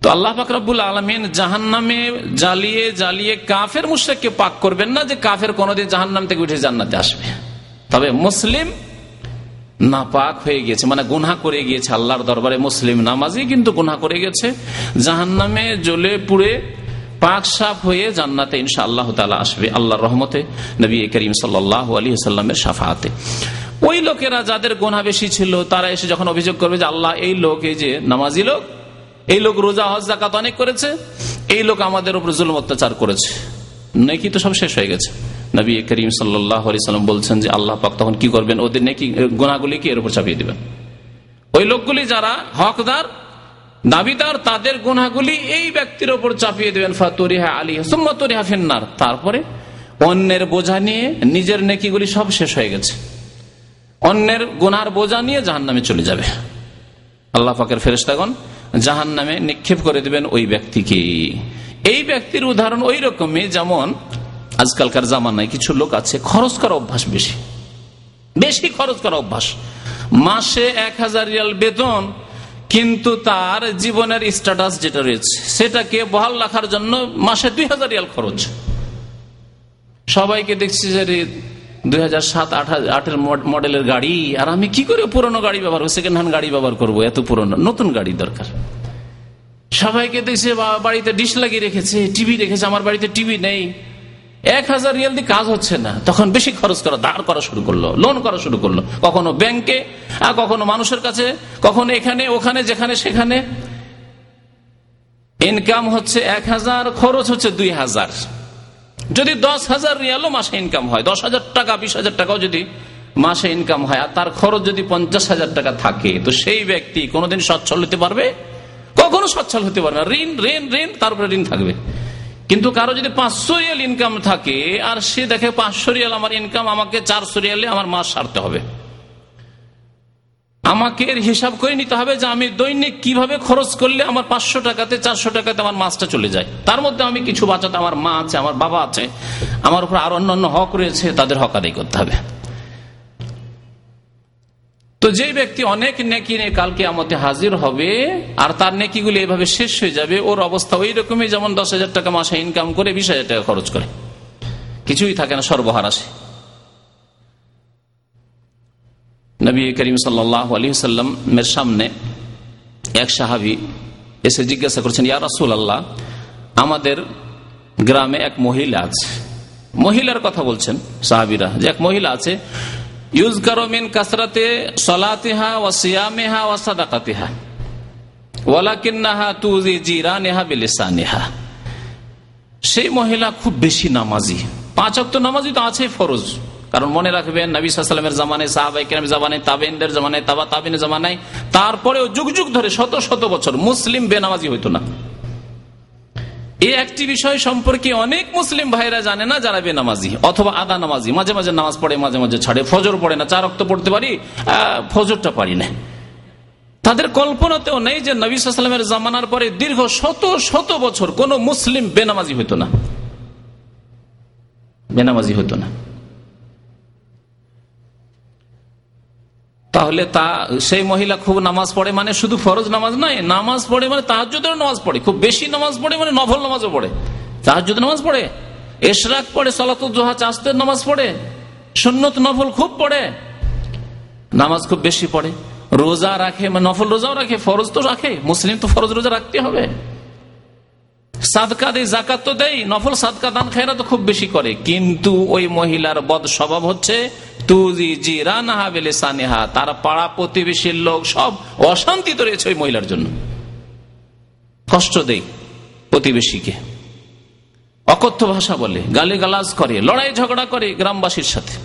তো আল্লাহ ফাকরাবুল আলমিন জাহান নামে জ্বালিয়ে জ্বালিয়ে কাফের মুশ্রেককে পাক করবেন না যে কাফের কোনোদিন জাহান নাম থেকে উঠে জান্নাতে আসবে। তবে মুসলিম না পাক হয়ে গিয়েছে মানে গুনা করে গিয়েছে আল্লাহর দরবারে মুসলিম নামাজি কিন্তু গুনা করে গেছে। জাহান নামে জ্বলে পুড়ে পাক সাফ হয়ে জান্নাতে ইনশা আল্লাহ তালা আসবে আল্লাহর রহমতে, নবী করিম সাল্লাহ আলী সাল্লামের সাফাতে। ওই লোকেরা যাদের গোনা বেশি ছিল, তারা এসে যখন অভিযোগ করবে যে আল্লাহ এই লোক এই যে নামাজি লোক, এই লোক রোজা, হজ জাকাত অনেক করেছে, এই লোক আমাদের উপর জুলম, অত্যাচার করেছে। নাকি তো সব শেষ হয়ে গেছে। নবী করিম সাল্লাম বলছেন যে আল্লাহ পাক তখন কি করবেন? ওদের নাকি গোনাগুলিকে এর উপর চাপিয়ে দিবেন। ওই লোকগুলি যারা হকদার দাবিদার তাদের গুনাগুলি এই ব্যক্তির ওপর চাপিয়ে দেবেন। ফাতুরিহা আলী সুম্মতুরিহা ফিন্নার। তারপরে অন্যের বোঝা নিয়ে নিজের নেকিগুলি সব শেষ হয়ে গেছে। অন্যের গুনার বোঝা নিয়ে জাহান নামে চলে যাবে। আল্লাহ পাকের ফেরেস্তাগণ জাহান নামে নিক্ষেপ করে দেবেন ওই ব্যক্তিকে। এই ব্যক্তির উদাহরণ ওই রকমই, যেমন আজকালকার জামানায় কিছু লোক আছে, খরচ করা অভ্যাস বেশি। বেশি খরচ করা অভ্যাস। মাসে এক হাজার রিয়াল বেতন কিন্তু তার জীবনের স্ট্যাটাস যেটা রয়েছে, সেটাকে বহাল রাখার জন্য মাসে দুই হাজার রিয়াল খরচ। সবাইকে দেখছি যে দুই হাজার সাত আটের মডেলের গাড়ি, আর আমি কি করে পুরনো গাড়ি ব্যবহার করব? সেকেন্ড হ্যান্ড গাড়ি ব্যবহার করব, এত পুরনো, নতুন গাড়ি দরকার। সবাইকে দেখছে বাড়িতে ডিশ লাগিয়ে রেখেছে টিভি রেখেছে আমার বাড়িতে টিভি নেই। এক হাজার রিয়াল দিয়ে কাজ হচ্ছে না। তখন বেশি খরচ করা দাঁড় করা শুরু করল লোন করা শুরু করল। কখনো ব্যাংকে আর কখনো মানুষের কাছে, কখনো এখানে, ওখানে, যেখানে, সেখানে। ইনকাম হচ্ছে এক হাজার, খরচ হচ্ছে দুই হাজার। যদি দশ হাজার রিয়ালও মাসে ইনকাম হয়, দশ হাজার টাকা, বিশ হাজার টাকাও যদি মাসে ইনকাম হয়, আর তার খরচ যদি পঞ্চাশ হাজার টাকা থাকে, তো সেই ব্যক্তি কোনোদিন সচ্ছল হতে পারবে? কখনো সচ্ছল হতে পারবে না। ঋণ ঋণ ঋণ তারপরে ঋণ থাকবে। কিন্তু কারও যদি পাঁচশো রিয়াল ইনকাম থাকে, আর সে দেখে পাঁচশো রিয়াল আমার ইনকাম আমাকে চারশো রিয়ালে আমার মাস সারতে হবে। আমাকে এর হিসাব করে নিতে হবে যে আমি দৈনিক কীভাবে খরচ করলে আমার পাঁচশো টাকাতে, চারশো টাকাতে আমার মাছটা চলে যায়। তার মধ্যে আমি কিছু বাঁচাতে, আমার মা আছে, আমার বাবা আছে, আমার উপর আরও অন্যান্য হক রয়েছে, তাদের হক আদায় করতে হবে। তো যে ব্যক্তি অনেক নেকি নিয়ে কালকে আমাদের হাজির হবে, আর তার নেকিগুলি এভাবে শেষ হয়ে যাবে, ওর অবস্থা ওই রকমই যেমন দশ হাজার টাকা মাসে ইনকাম করে, বিশ হাজার টাকা খরচ করে। কিছুই থাকে না, সর্বহার আসে নবী করিম সাল্লাহ আলী সাল্লামের সামনে এক সাহাবি এসে জিজ্ঞাসা করছেন, ইয়া রাসুল আল্লাহ আমাদের গ্রামে এক মহিলা আছে। মহিলার কথা বলছেন সাহাবিরা যে এক মহিলা আছে সেই মহিলা খুব বেশি নামাজি। পাঁচ অক্ট নামাজি তো আছে ফরজ। কারণ মনে রাখবেন, নবী সাল্লামের জামানায় সাহাবাই কেরাম তাবেনদের জামানায়, তাবা তাবিনের জামানায়, তারপরেও যুগ যুগ ধরে শত শত বছর মুসলিম বেনামাজি হইতো না। এই একটি বিষয় সম্পর্কে অনেক মুসলিম ভাইরা জানে না, যারা বেনামাজি, অথবা আদা নামাজি। মাঝে মাঝে নামাজ পড়ে, মাঝে মাঝে ছাড়ে, ফজর পড়ে না, চার রক্ত পড়তে পারি ফজরটা পারি না। তাদের কল্পনাতেও নেই যে নবীলামের জামানার পরে দীর্ঘ শত শত বছর কোন মুসলিম বেনামাজি হইত না। বেনামাজি হইতো না। তাহলে তা, সেই মহিলা খুব নামাজ পড়ে মানে শুধু ফরজ নামাজ নয়, নামাজ পড়ে মানে তাহাজুদের নামাজ পড়ে, খুব বেশি নামাজ পড়ে মানে নফল নামাজও পড়ে। তাহাজুদ নামাজ পড়ে? এশরাক পড়ে সলাতুজোহা চাস্তের নামাজ পড়ে? সুন্নত নফল খুব পড়ে? নামাজ খুব বেশি পড়ে। রোজা রাখে মানে নফল রোজাও রাখে, ফরজ তো রাখে, মুসলিম তো ফরজ রোজা রাখতে হবে। সাদকা দেয় জাকাত তো দেয় নফল সাদকা দান খায়রা তো খুব বেশি করে। কিন্তু ওই মহিলার বদ স্বভাব হচ্ছে, তুজি জি রানাহা বেলে সানেহা তার পাড়া প্রতিবেশীর লোক সব অশান্তিতে রয়েছে ওই মহিলার জন্য। কষ্ট দেয় প্রতিবেশীকে। অকথ্য ভাষা বলে গালি গালাজ করে, লড়াই ঝগড়া করে গ্রামবাসীর সাথে।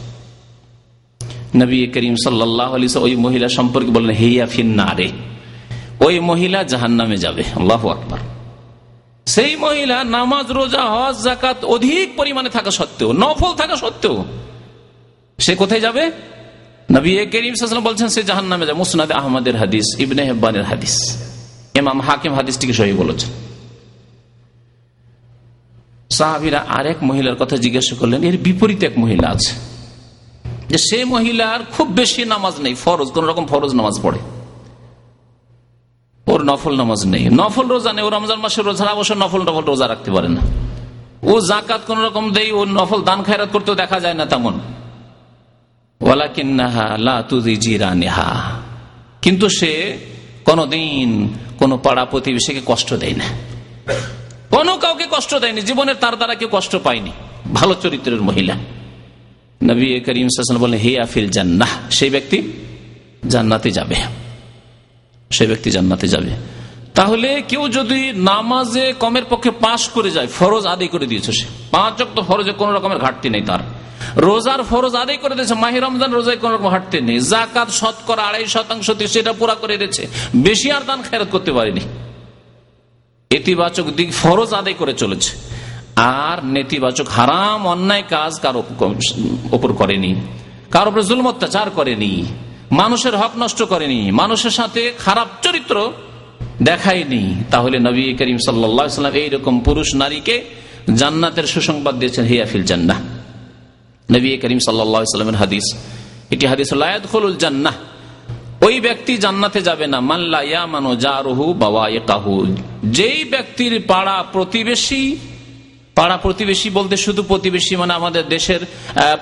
নবী করিম সাল্লাহ ওই মহিলা সম্পর্কে বললেন হেয়া ফিন্নারে ওই মহিলা জাহান নামে যাবে। আল্লাহ আকবর। সেই মহিলা নামাজ, রোজা, হজ জাকাত অধিক পরিমাণে থাকা সত্ত্বেও, নফল থাকা সত্ত্বেও, সে কোথায় যাবে? নবী করিম বলছেন, সে জাহান নামে যাবে। মুসনাদ আহমদের হাদিস, ইবনে হেব্বানের হাদিস। এমাম হাকিম হাদিসটিকে সহি বলেছেন। সাহাবিরা আরেক মহিলার কথা জিজ্ঞাসা করলেন, এর বিপরীত এক মহিলা আছে। যে সে মহিলার খুব বেশি নামাজ নেই, ফরজ কোন রকম ফরজ নামাজ পড়ে। ওর নফল নামাজ নেই। নফল রোজা নেই, ও রমজান মাসের রোজা অবশ্য নফল নফল রোজা রাখতে পারে না। ও জাকাত কোন রকম দেই, ও নফল দান খায়রাত করতেও দেখা যায় না তেমন। কিন্তু সে কোনদিন কোন পাড়া প্রতিবেশীকে কষ্ট দেয় না। কোনো কাউকে কষ্ট দেয়নি, জীবনের তার দ্বারা কেউ কষ্ট পায়নি। ভালো চরিত্রের মহিলা। নবী করিম বলেন হে আফিল জান্নাহ সেই ব্যক্তি জান্নাতে যাবে। সেই ব্যক্তি জান্নাতে যাবে। তাহলে কেউ যদি নামাজে কমের পক্ষে পাশ করে যায়, ফরজ আদায় করে দিয়েছে সে। পাঁচ তো ফরজে কোন রকমের ঘাটতি নেই তার। রোজার ফরজ আদায় করে দিয়েছে মাহির রমজান রোজায় কোন রকম ঘাটতি নেই। জাকাত শতকরা, আড়াই শতাংশ সেটা পুরা করে দিয়েছে। বেশি আর দান খেরত করতে পারেনি। ইতিবাচক দিক ফরজ আদায় করে চলেছে। আর নেতিবাচক হারাম অন্যায় কাজ কারও ওপর করেনি। কারও উপরে জুল অত্যাচার করেনি। মানুষের হক নষ্ট করেনি, মানুষের সাথে খারাপ চরিত্র দেখায়নি। তাহলে নবী করিম সাল্লাম এইরকম পুরুষ নারীকে জান্নাতের সুসংবাদ দিয়েছেন হিয়াফিল জান্না নবী করিম সাল্লামের হাদিস, এটি হাদিস লায়াদুল জান্নাহ। ওই ব্যক্তি জান্নাতে যাবে না। মাল্লা ইয়া মানো যা রহু বাবা যেই ব্যক্তির পাড়া প্রতিবেশী পাড়া প্রতিবেশী বলতে শুধু প্রতিবেশী মানে আমাদের দেশের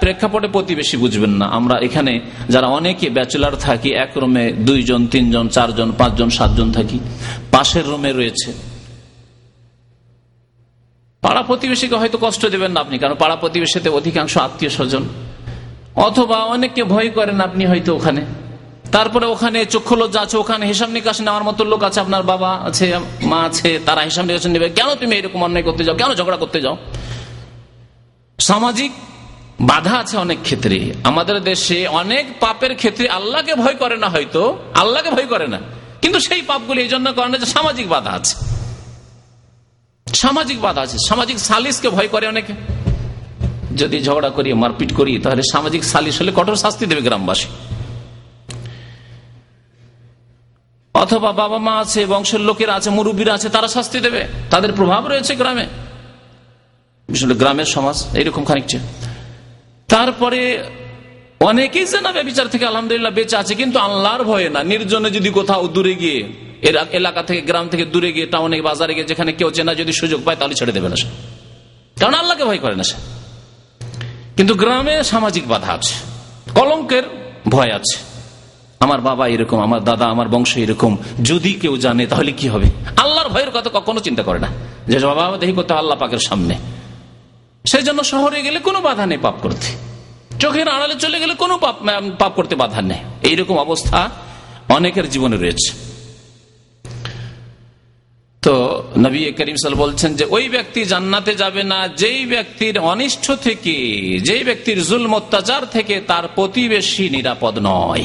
প্রেক্ষাপটে প্রতিবেশী বুঝবেন না। আমরা এখানে যারা অনেকে ব্যাচেলার থাকি, এক রুমে দুইজন, তিনজন, চারজন, পাঁচজন, সাতজন থাকি, পাশের রুমে রয়েছে। পাড়া প্রতিবেশীকে হয়তো কষ্ট দেবেন না আপনি, কারণ পাড়া প্রতিবেশীতে অধিকাংশ আত্মীয় স্বজন। অথবা অনেককে ভয় করেন আপনি হয়তো ওখানে। তারপরে ওখানে চক্ষু লজ্জা আছে, ওখানে হিসাব নিকাশ নেওয়ার মতো লোক আছে, আপনার বাবা আছে, মা আছে, তারা হিসাব নিকাশ নেবে। কেন তুমি এরকম অন্যায় করতে যাও? কেন ঝগড়া করতে যাও? সামাজিক বাধা আছে অনেক ক্ষেত্রে। আমাদের দেশে অনেক পাপের ক্ষেত্রে আল্লাহকে ভয় করে না হয়তো, আল্লাহকে ভয় করে না। কিন্তু সেই পাপগুলি এই জন্য করে না যে সামাজিক বাধা আছে। সামাজিক বাধা আছে। সামাজিক সালিসকে ভয় করে অনেকে। যদি ঝগড়া করি, মারপিট করি, তাহলে সামাজিক সালিস হলে কঠোর শাস্তি দেবে গ্রামবাসী। অথবা বাবা মা আছে, বংশের লোকের আছে, মুরব্বীরা আছে, তারা শাস্তি দেবে। তাদের প্রভাব রয়েছে গ্রামে। গ্রামের সমাজ, এইরকম খানিকটা। তারপরে অনেকেই জানাবে বিচার থেকে আলহামদুলিল্লাহ বেঁচে আছে, কিন্তু আল্লাহর ভয়ে না। নির্জনে যদি কোথাও দূরে গিয়ে এলাকা থেকে, গ্রাম থেকে দূরে গিয়ে, টাউনে, বাজারে গিয়ে, যেখানে কেউ চেনা যদি সুযোগ পায়, তাহলে ছেড়ে দেবে না সে। কারণ আল্লাহকে ভয় করে না সে। কিন্তু গ্রামে সামাজিক বাধা আছে, কলঙ্কের ভয় আছে। আমার বাবা এরকম, আমার দাদা, আমার বংশ এরকম। যদি কেউ জানে, তাহলে কি হবে? আল্লাহর ভয়ের কথা কখনো চিন্তা করে না। যে বাবা, দেখি করতে আল্লাহ পাকের সামনে। সেই জন্য শহরে গেলে কোনো বাধা নেই পাপ করতে। চোখের আড়ালে চলে গেলে কোনো পাপ পাপ করতে বাধা নেই। এইরকম অবস্থা অনেকের জীবনে রয়েছে। তো নবী করিম সাল বলছেন যে, ওই ব্যক্তি জান্নাতে যাবে না, যেই ব্যক্তির অনিষ্ঠ থেকে, যেই ব্যক্তির জুল অত্যাচার থেকে তার প্রতিবেশী নিরাপদ নয়।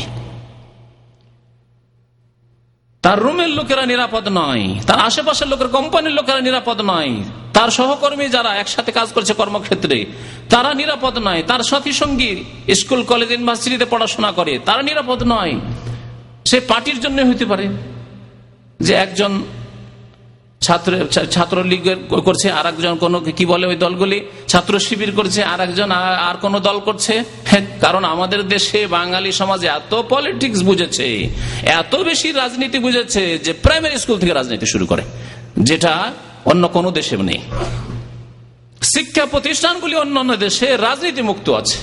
তার রুমের লোকেরা নিরাপদ নয়, তার আশেপাশের লোকের কোম্পানির লোকেরা নিরাপদ নয়, তার সহকর্মী যারা একসাথে কাজ করছে কর্মক্ষেত্রে, তারা নিরাপদ নয়, তার সাথী সঙ্গী স্কুল, কলেজ, ইউনিভার্সিটিতে পড়াশোনা করে, তারা নিরাপদ নয়। সে পার্টির জন্য হইতে পারে যে একজন ছাত্র ছাত্রলীগের করছে আর একজন কোন কি বলে ওই দলগুলি? ছাত্র শিবির করছে আর একজন আর কোন দল করছে? কারণ আমাদের দেশে বাঙালি সমাজে এত পলিটিক্স বুঝেছে, এত বেশি রাজনীতি বুঝেছে যে প্রাইমারি স্কুল থেকে রাজনীতি শুরু করে, যেটা অন্য কোন দেশে নেই। শিক্ষা প্রতিষ্ঠানগুলি অন্য অন্য দেশে রাজনীতি মুক্ত আছে,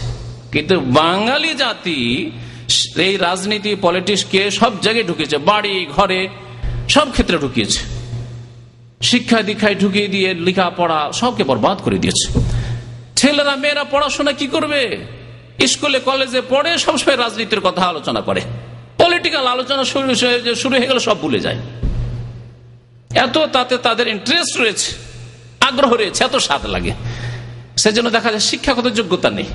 কিন্তু বাঙালি জাতি এই রাজনীতি পলিটিক্সকে সব জায়গায় ঢুকিয়েছে, বাড়ি, ঘরে, সব ক্ষেত্রে ঢুকিয়েছে। শিক্ষা দীক্ষায় ঢুকিয়ে দিয়ে লেখা পড়া সবকে বরবাদ করে দিয়েছে। ছেলেরা, মেয়েরা পড়াশোনা কি করবে? স্কুলে, কলেজে পড়ে সবসময় রাজনীতির কথা আলোচনা করে। পলিটিক্যাল আলোচনা শুরু হয়ে গেলে সব ভুলে যায়। এত তাতে তাদের ইন্টারেস্ট রয়েছে, আগ্রহ রয়েছে, এত স্বাদ লাগে। সেজন্য দেখা যায় শিক্ষাগত যোগ্যতা নেই।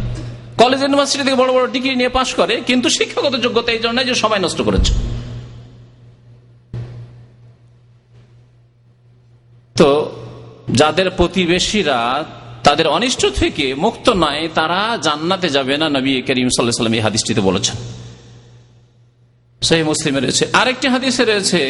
কলেজ, ইউনিভার্সিটি থেকে বড় বড় ডিগ্রি নিয়ে পাশ করে, কিন্তু শিক্ষাগত যোগ্যতা এই জন্য যে সবাই নষ্ট করেছে। তো যাদের প্রতিবেশীরা তাদের অনিষ্ট থেকে মুক্ত নয়, তারা জান্নাতে যাবে না, নবী করিম সাল্লাম এই হাদিসটিতে বলেছেন। সেই মুসলিমে রয়েছে। আরেকটি হাদিসে রয়েছে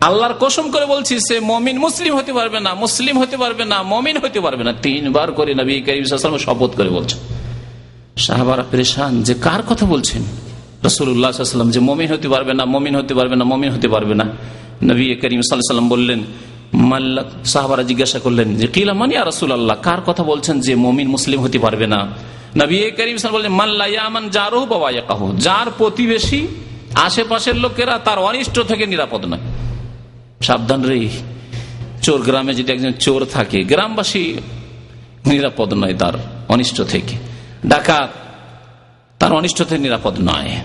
আল্লাহর কসম করে বলছি, সে মমিন মুসলিম হতে পারবে না, মুসলিম হতে পারবে না, মমিন হতে পারবে না। তিনবার করে নবী করিম শপথ করে বলছেন। সাহাবারা পরেশান, যে কার কথা বলছেন? রসুল্লাহাম যে মমিন হতে পারবে না, মমিন হতে পারবে না, মমিন হতে পারবে না। নবী করিম সাল্লাম বললেন, মাল্লা সাহাবারা জিজ্ঞাসা করলেন যে, কিলা মানি আর রসুল আল্লাহ কার কথা বলছেন যে মমিন মুসলিম হতে পারবে না? নবী করিম বললেন, মাল্লা ইয়ামান যারও বাবা কাহু যার প্রতিবেশী আশেপাশের লোকেরা তার অনিষ্ট থেকে নিরাপদ নয়। সাবধান রে, চোর গ্রামে যদি একজন চোর থাকে, গ্রামবাসী নিরাপদ নয় তার অনিষ্ট থেকে। ডাকাত তার অনিষ্ট থেকে নিরাপদ নয়।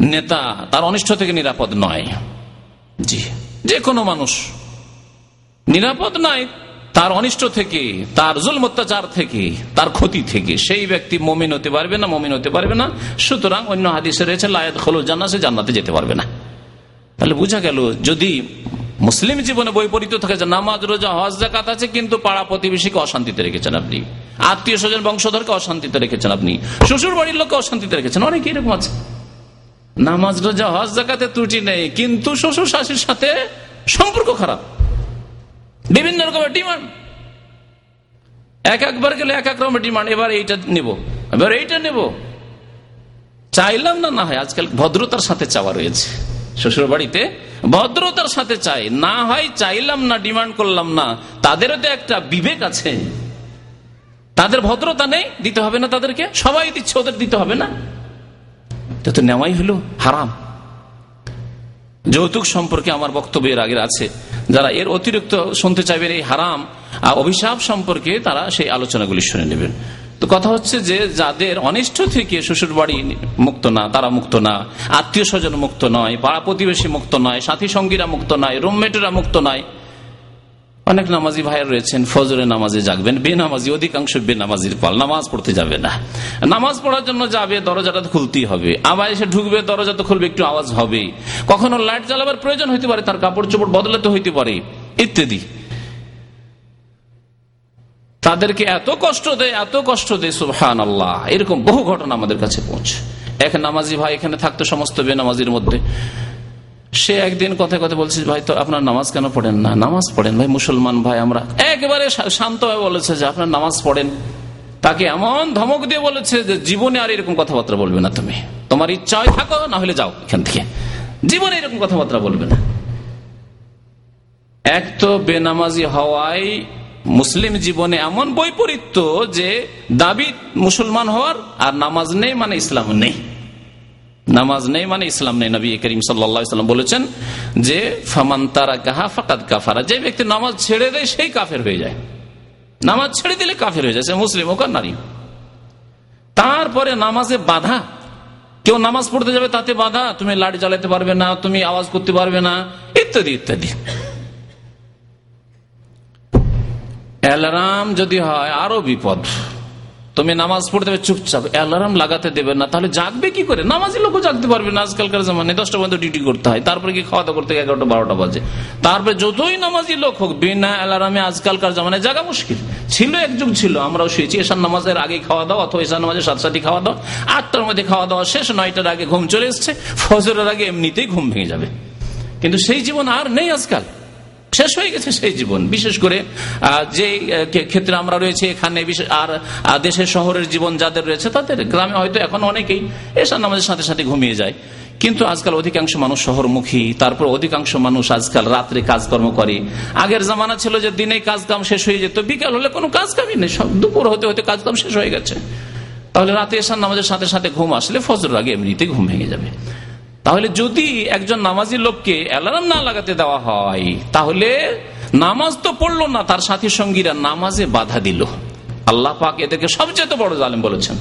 নেতা তার অনিষ্ট থেকে নিরাপদ নয়। জি, যে কোনো মানুষ নিরাপদ নয়, তার অনিষ্ট থেকে, তার জুল অত্যাচার থেকে, তার ক্ষতি থেকে। সেই ব্যক্তি মমিন হতে পারবে না, মমিন হতে পারবে না। সুতরাং অন্য হাদিসে রয়েছে লায়াত খোলো জান্না সে জান্নাতে যেতে পারবে না। তাহলে বোঝা গেল, যদি মুসলিম জীবনে বৈপরীত থাকে যে নামাজ, রোজা, হজ জাকাত আছে, কিন্তু পাড়া প্রতিবেশীকে অশান্তিতে রেখেছেন আপনি। আত্মীয় স্বজন বংশধরকে অশান্তিতে রেখেছেন আপনি। শ্বশুর বাড়ির লোককে অশান্তিতে রেখেছেন। অনেক এরকম আছে। নামাজ, রোজা, হজ জাকাতে ত্রুটি নেই, কিন্তু শ্বশুর শাশুর সাথে সম্পর্ক খারাপ। বিভিন্ন রকমের ডিমান্ড এক একবার গেলে এক এক রকমের ডিমান্ড এবার এইটা নেব, এবার এইটা নেব। চাইলাম না না হয়, আজকাল ভদ্রতার সাথে চাওয়া রয়েছে। শ্বশুর বাড়িতে ভদ্রতার সাথে চাই। না হয় চাইলাম না ডিমান্ড করলাম না। তাদেরও তো একটা বিবেক আছে। তাদের ভদ্রতা নেই, দিতে হবে না তাদেরকে। সবাই দিচ্ছে, ওদের দিতে হবে না। তো নেওয়াই হলো হারাম। যৌতুক সম্পর্কে আমার বক্তব্য এর আগের আছে। যারা এর অতিরিক্ত শুনতে চাইবেন এই হারাম অভিশাপ সম্পর্কে তারা সেই আলোচনাগুলি শুনে নেবেন। তো কথা হচ্ছে যে, যাদের অনিষ্ট থেকে শ্বশুর বাড়ি মুক্ত না, তারা মুক্ত না, আত্মীয় স্বজন মুক্ত নয়, পাড়া প্রতিবেশী মুক্ত নয়, সাথী সঙ্গীরা মুক্ত নয়, রুমমেটেরা মুক্ত নয় অনেক নামাজি ভাইয়ের রয়েছেন, ফজরে নামাজে জাগবেন, বেনামাজি, অধিকাংশ বেনামাজির পাল নামাজ পড়তে যাবে না। নামাজ পড়ার জন্য যাবে, দরজাটা খুলতেই হবে। আবার এসে ঢুকবে, দরজা তো খুলবে, একটু আওয়াজ হবে কখনো লাইট জ্বালাবার প্রয়োজন হইতে পারে, তার কাপড় চোপড় বদলাতে হইতে পারে, ইত্যাদি। তাদেরকে এত কষ্ট দেয়, এত কষ্ট দেয় সুহান আল্লাহ এরকম বহু ঘটনা আমাদের কাছে পৌঁছে। এক নামাজি ভাই এখানে থাকতো সমস্ত বেনামাজির মধ্যে। সে একদিন কথায় কথা বলছে, ভাই, তো আপনার নামাজ কেন পড়েন না? নামাজ পড়েন ভাই, মুসলমান ভাই আমরা। একেবারে শান্ত হয়ে বলেছে যে আপনার নামাজ পড়েন। তাকে এমন ধমক দিয়ে বলেছে যে জীবনে আর এরকম কথাবার্তা বলবে না তুমি। তোমার ইচ্ছা হয় থাকো, না হলে যাও এখান থেকে। জীবনে এরকম কথাবার্তা বলবে না। এক তো বেনামাজি হওয়ায় মুসলিম জীবনে এমন বৈপরীত্য যে দাবি মুসলমান হওয়ার আর নামাজ নেই মানে ইসলাম নেই। নামাজ নেই মানে ইসলাম নেই। নবী করিম সাল্লাম বলেছেন যে, ফামান তারা কাহা ফাকাত কাফারা। যে ব্যক্তি নামাজ ছেড়ে দেয়, সেই কাফের হয়ে যায়। নামাজ ছেড়ে দিলে কাফের হয়ে যায়, সে মুসলিম হোক আর নারী। তারপরে নামাজে বাধা। কেউ নামাজ পড়তে যাবে, তাতে বাধা। তুমি লাড়ি চালাতে পারবে না, তুমি আওয়াজ করতে পারবে না, ইত্যাদি ইত্যাদি। অ্যালার্ম যদি হয়, আরও বিপদ। তুমি নামাজ পড়তে চুপচাপ। অ্যালার্ম লাগাতে দেবে না। তাহলে জাগবে কি করে? নামাজি লোকও জাগতে পারবে না আজকালকার জামানে দশটা পর্যন্ত ডিউটি করতে হয়। তারপরে কি খাওয়া দাওয়া করতে এগারোটা, বারোটা বাজে। তারপরে যতই নামাজি লোক হোক, বিনা অ্যালার্মে আজকালকার জামানে জাগা মুশকিল। ছিল, এক যুগ ছিল, আমরাও শুয়েছি। এসার নামাজের আগে খাওয়া দাওয়া অথবা এসার নামাজের সাথে সাথে খাওয়া দাওয়া। আটটার মধ্যে খাওয়া দাওয়া শেষ, নয়টার আগে ঘুম চলে এসছে। ফজরের আগে এমনিতেই ঘুম ভেঙে যাবে। কিন্তু সেই জীবন আর নেই আজকাল। শেষ হয়ে গেছে সেই জীবন। বিশেষ করে যে ক্ষেত্রে আমরা রয়েছে এখানে আর দেশের শহরের জীবন যাদের রয়েছে, তাদের গ্রামে হয়তো এখন অনেকেই এসব নামাজের সাথে সাথে ঘুমিয়ে যায়। কিন্তু আজকাল অধিকাংশ মানুষ শহরমুখী, তারপর অধিকাংশ মানুষ আজকাল রাত্রে কাজকর্ম করে। আগের জামানা ছিল যে দিনে কাজ কাম শেষ হয়ে যেত, বিকাল হলে কোনো কাজ কামই নেই দুপুর হতে হতে কাজ কাম শেষ হয়ে গেছে। তাহলে রাতে এসার নামাজের সাথে সাথে ঘুম আসলে ফজর আগে এমনিতে ঘুম ভেঙে যাবে। তাহলে যদি একজন নামাজি লোককে অ্যালার্ম না লাগাতে দেওয়া হয়, তাহলে নামাজ তো পড়ল না, তার সাথী সঙ্গীরা নামাজে বাধা দিল। আল্লাহ পাক এদেরকে সবচেয়ে বড় জালেম বলেছেন।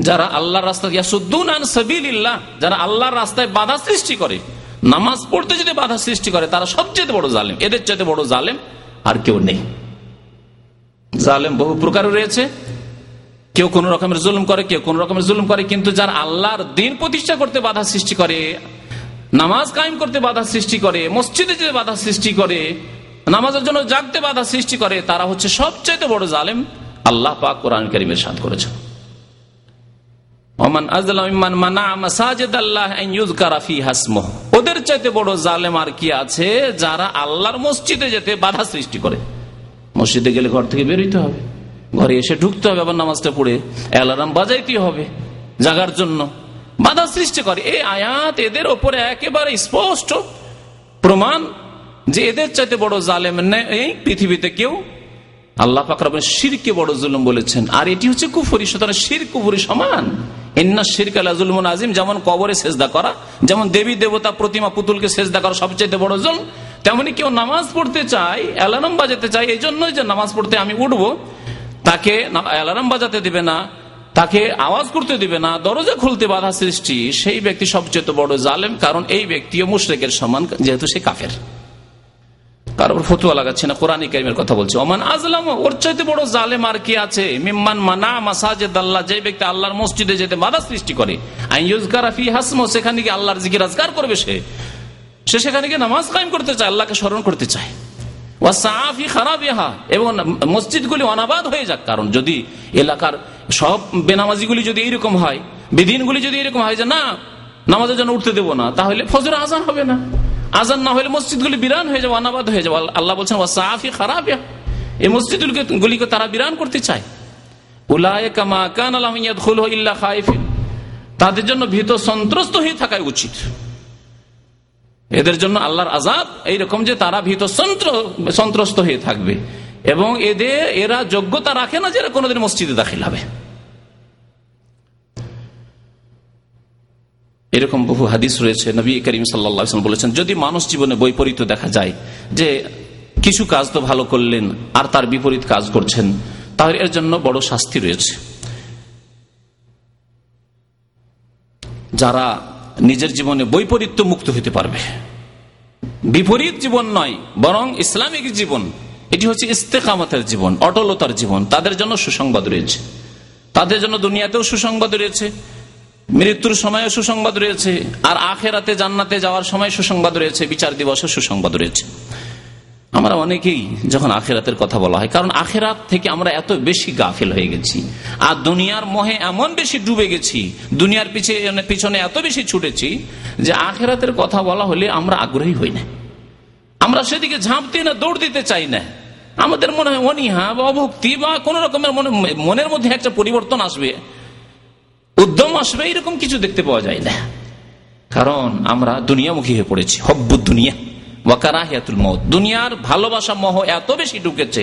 যারা আল্লাহ রাস্তা যারা আল্লাহর রাস্তায় বাধা সৃষ্টি করে, নামাজ পড়তে যদি বাধা সৃষ্টি করে, তারা সবচেয়ে বড় জালেম। এদের চাইতে বড় জালেম আর কেউ নেই। জালেম বহু প্রকার রয়েছে। কেউ কোন রকমের জুলুম করে, কেউ কোন রকমের জুলুম করে, কিন্তু যার আল্লাহর দিন প্রতিষ্ঠা করতে বাধা সৃষ্টি করে, নামাজ কায়েম করতে বাধা সৃষ্টি করে, মসজিদে যেতে বাধা সৃষ্টি করে, নামাজের জন্য জাগতে বাধা সৃষ্টি করে, তারা হচ্ছে সবচাইতে বড় জালেম আল্লাহ পাক কোরআন করিমের সাথ করেছেন। ওদের চাইতে বড় জালেম আর কি আছে যারা আল্লাহর মসজিদে যেতে বাধা সৃষ্টি করে। মসজিদে গেলে ঘর থেকে বেরোইতে হবে। ঘরে এসে ঢুকতে হবে আবার নামাজটা পড়ে। অ্যালার্ম বাজাইতে হবে জাগার জন্য। বাধা সৃষ্টি করে। এই আয়াত এদের ওপরে একেবারে স্পষ্ট প্রমাণ যে এদের চাইতে বড় জালেম এই পৃথিবীতে কেউ। আল্লাহ পাকরাবেন শিরকে বড় জুলুম বলেছেন। আর এটি হচ্ছে কুফুরি, সুতরাং শির কুফুরি সমান। এন্না শিরক আল্লাহ জুলমন আজিম যেমন কবরে সেজদা করা, যেমন দেবী দেবতা প্রতিমা পুতুলকে সেজদা করা সবচেয়ে বড় জুল তেমনি কেউ নামাজ পড়তে চায়, অ্যালার্ম বাজাতে চায় এই জন্যই যে নামাজ পড়তে আমি উঠবো তাকে অ্যালার্ম বাজাতে দিবে না, তাকে আওয়াজ করতে দিবে না, দরজা খুলতে বাধা সৃষ্টি, সেই ব্যক্তি সবচেয়ে বড় জালেম, কারণ এই ব্যক্তিও মুশ্রেকের সমান, যেহেতু সে কাফের। কারোর ফতুয়া লাগাচ্ছে না, কোরআন কারিমের কথা বলছে। ওমান আজলাম, ওর চাইতে বড় জালেম আর কি আছে? মিম্মান মানা মাসাজেদ আল্লাহ যে ব্যক্তি আল্লাহর মসজিদে যেতে বাধা সৃষ্টি করে। আইয়ুজকারাফি হাসমো, সেখানে গিয়ে আল্লাহর জিকির আজগার করবে সে। সে সেখানে গিয়ে নামাজ কায়েম করতে চায়, আল্লাহকে স্মরণ করতে চায়। ওয়াসাফি খারাপ ইহা এবং মসজিদগুলি অনাবাদ হয়ে যাক, কারণ যদি এলাকার সব বেনামাজিগুলি যদি এইরকম হয় বিধিনগুলি যদি এরকম হয় যে, না, নামাজের জন্য উঠতে দেবো না তাহলে ফজর আজান হবে না। আজান না হলে মসজিদগুলি বিরান হয়ে যাবে, অনাবাদ হয়ে যাবে। আল্লাহ বলছেন ওয়াসাফি খারাপ এই মসজিদগুলিকে তারা বিরান করতে চায়। তাদের জন্য ভীত সন্ত্রস্ত হয়ে থাকাই উচিত। এদের জন্য আল্লাহর আজাব এইরকম যে তারা ভীত সন্ত্রস্ত হয়ে থাকবে। এবং এদের, এরা যোগ্যতা রাখে না যে কোনোদিন মসজিদে দাখিল হবে। এরকম বহু হাদিস রয়েছে। নবী করিম সাল্লা বলেছেন, যদি মানুষ জীবনে বৈপরীত দেখা যায় যে কিছু কাজ তো ভালো করলেন, আর তার বিপরীত কাজ করছেন, তাহলে এর জন্য বড় শাস্তি রয়েছে। যারা নিজের জীবনে বৈপরীত্য মুক্ত হইতে পারবে। বিপরীত জীবন নয়, বরং ইসলামিক জীবন। এটি হচ্ছে ইস্তেকামতের জীবন, অটলতার জীবন, তাদের জন্য সুসংবাদ রয়েছে। তাদের জন্য দুনিয়াতেও সুসংবাদ রয়েছে, মৃত্যুর সময় সুসংবাদ রয়েছে, আর আখেরাতে জান্নাতে যাওয়ার সময় সুসংবাদ রয়েছে, বিচার দিবসে সুসংবাদ রয়েছে। আমরা অনেকেই যখন আখেরাতের কথা বলা হয়, কারণ আখেরাত থেকে আমরা এত বেশি গাফিল হয়ে গেছি। আর দুনিয়ার মোহে এমন বেশি ডুবে গেছি, দুনিয়ার পিছনে পিছনে এত বেশি ছুটেছি, যে আখেরাতের কথা বলা হলে আমরা আগ্রহী হই না। আমরা সেদিকে ঝাঁপতে না, দৌড় দিতে চাই না। আমাদের মনে হয় অনিহা বা অভক্তি বা কোন রকমের মনে মনের মধ্যে একটা পরিবর্তন আসবে। উদ্যম আসবে, এরকম কিছু দেখতে পাওয়া যায় না। কারণ আমরা দুনিয়ামুখী হয়ে পড়েছি, হব্বুদ দুনিয়া। ওয়াকারাহিয়াতুল মত দুনিয়ার ভালোবাসা মহ এত বেশি ঢুকেছে,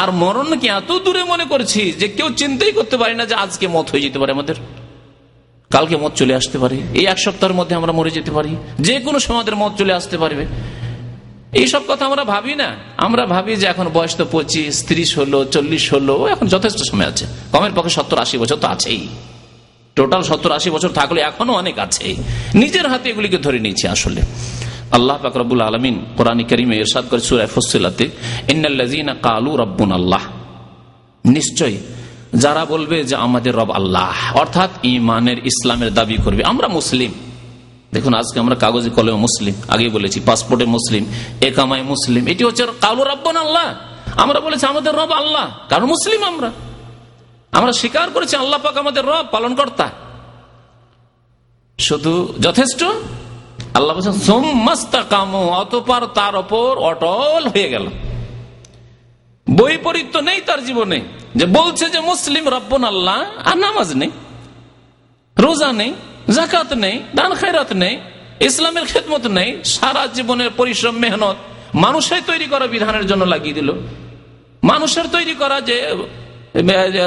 আর মরণকে এত দূরে মনে করছি যে কেউ চিন্তাই করতে পারি না যে আজকে মত হয়ে যেতে পারে আমাদের। কালকে মত চলে আসতে পারে, এই এক সপ্তাহের মধ্যে আমরা মরে যেতে পারি, যে কোনো সময় মত চলে আসতে পারবে। এইসব কথা আমরা ভাবি না। আমরা ভাবি যে এখন বয়স তো পঁচিশ, ত্রিশ হলো, চল্লিশ হলো এখন যথেষ্ট সময় আছে। কমের পক্ষে সত্তর আশি বছর তো আছেই। টোটাল সত্তর আশি বছর থাকলে এখনও অনেক আছে। নিজের হাতে এগুলিকে ধরে নিয়েছি আসলে। আল্লাহ ফাকরাবুল আলমিন কোরআন করিমে এরশাদ করে সুরায় ফসিলাতে কালু রব্বুন আল্লাহ। নিশ্চয় যারা বলবে যে আমাদের রব আল্লাহ, অর্থাৎ ইমানের ইসলামের দাবি করবে। আমরা মুসলিম। দেখুন, আজকে আমরা কাগজে কলমে মুসলিম আগে বলেছি, পাসপোর্টে মুসলিম একামায় মুসলিম, এটি হচ্ছে কালু রব্বন আল্লাহ। আমরা বলেছি আমাদের রব আল্লাহ, কারণ মুসলিম আমরা। আমরা স্বীকার করেছি আল্লাহ পাক আমাদের রব পালন কর্তা শুধু যথেষ্ট? আল্লাহ বলছেন সোমাস্তা কামো অতপর তার ওপর অটল হয়ে গেল। বৈপরীত্য নেই তার জীবনে। যে বলছে যে মুসলিম, রব্বন আল্লাহ আর নামাজ নেই। রোজা নেই জাকাত নেই, দান খায়রাত নেই, ইসলামের খেদমত নেই, সারা জীবনের পরিশ্রম, মেহনত মানুষের তৈরি করা বিধানের জন্য লাগিয়ে দিল। মানুষের তৈরি করা যে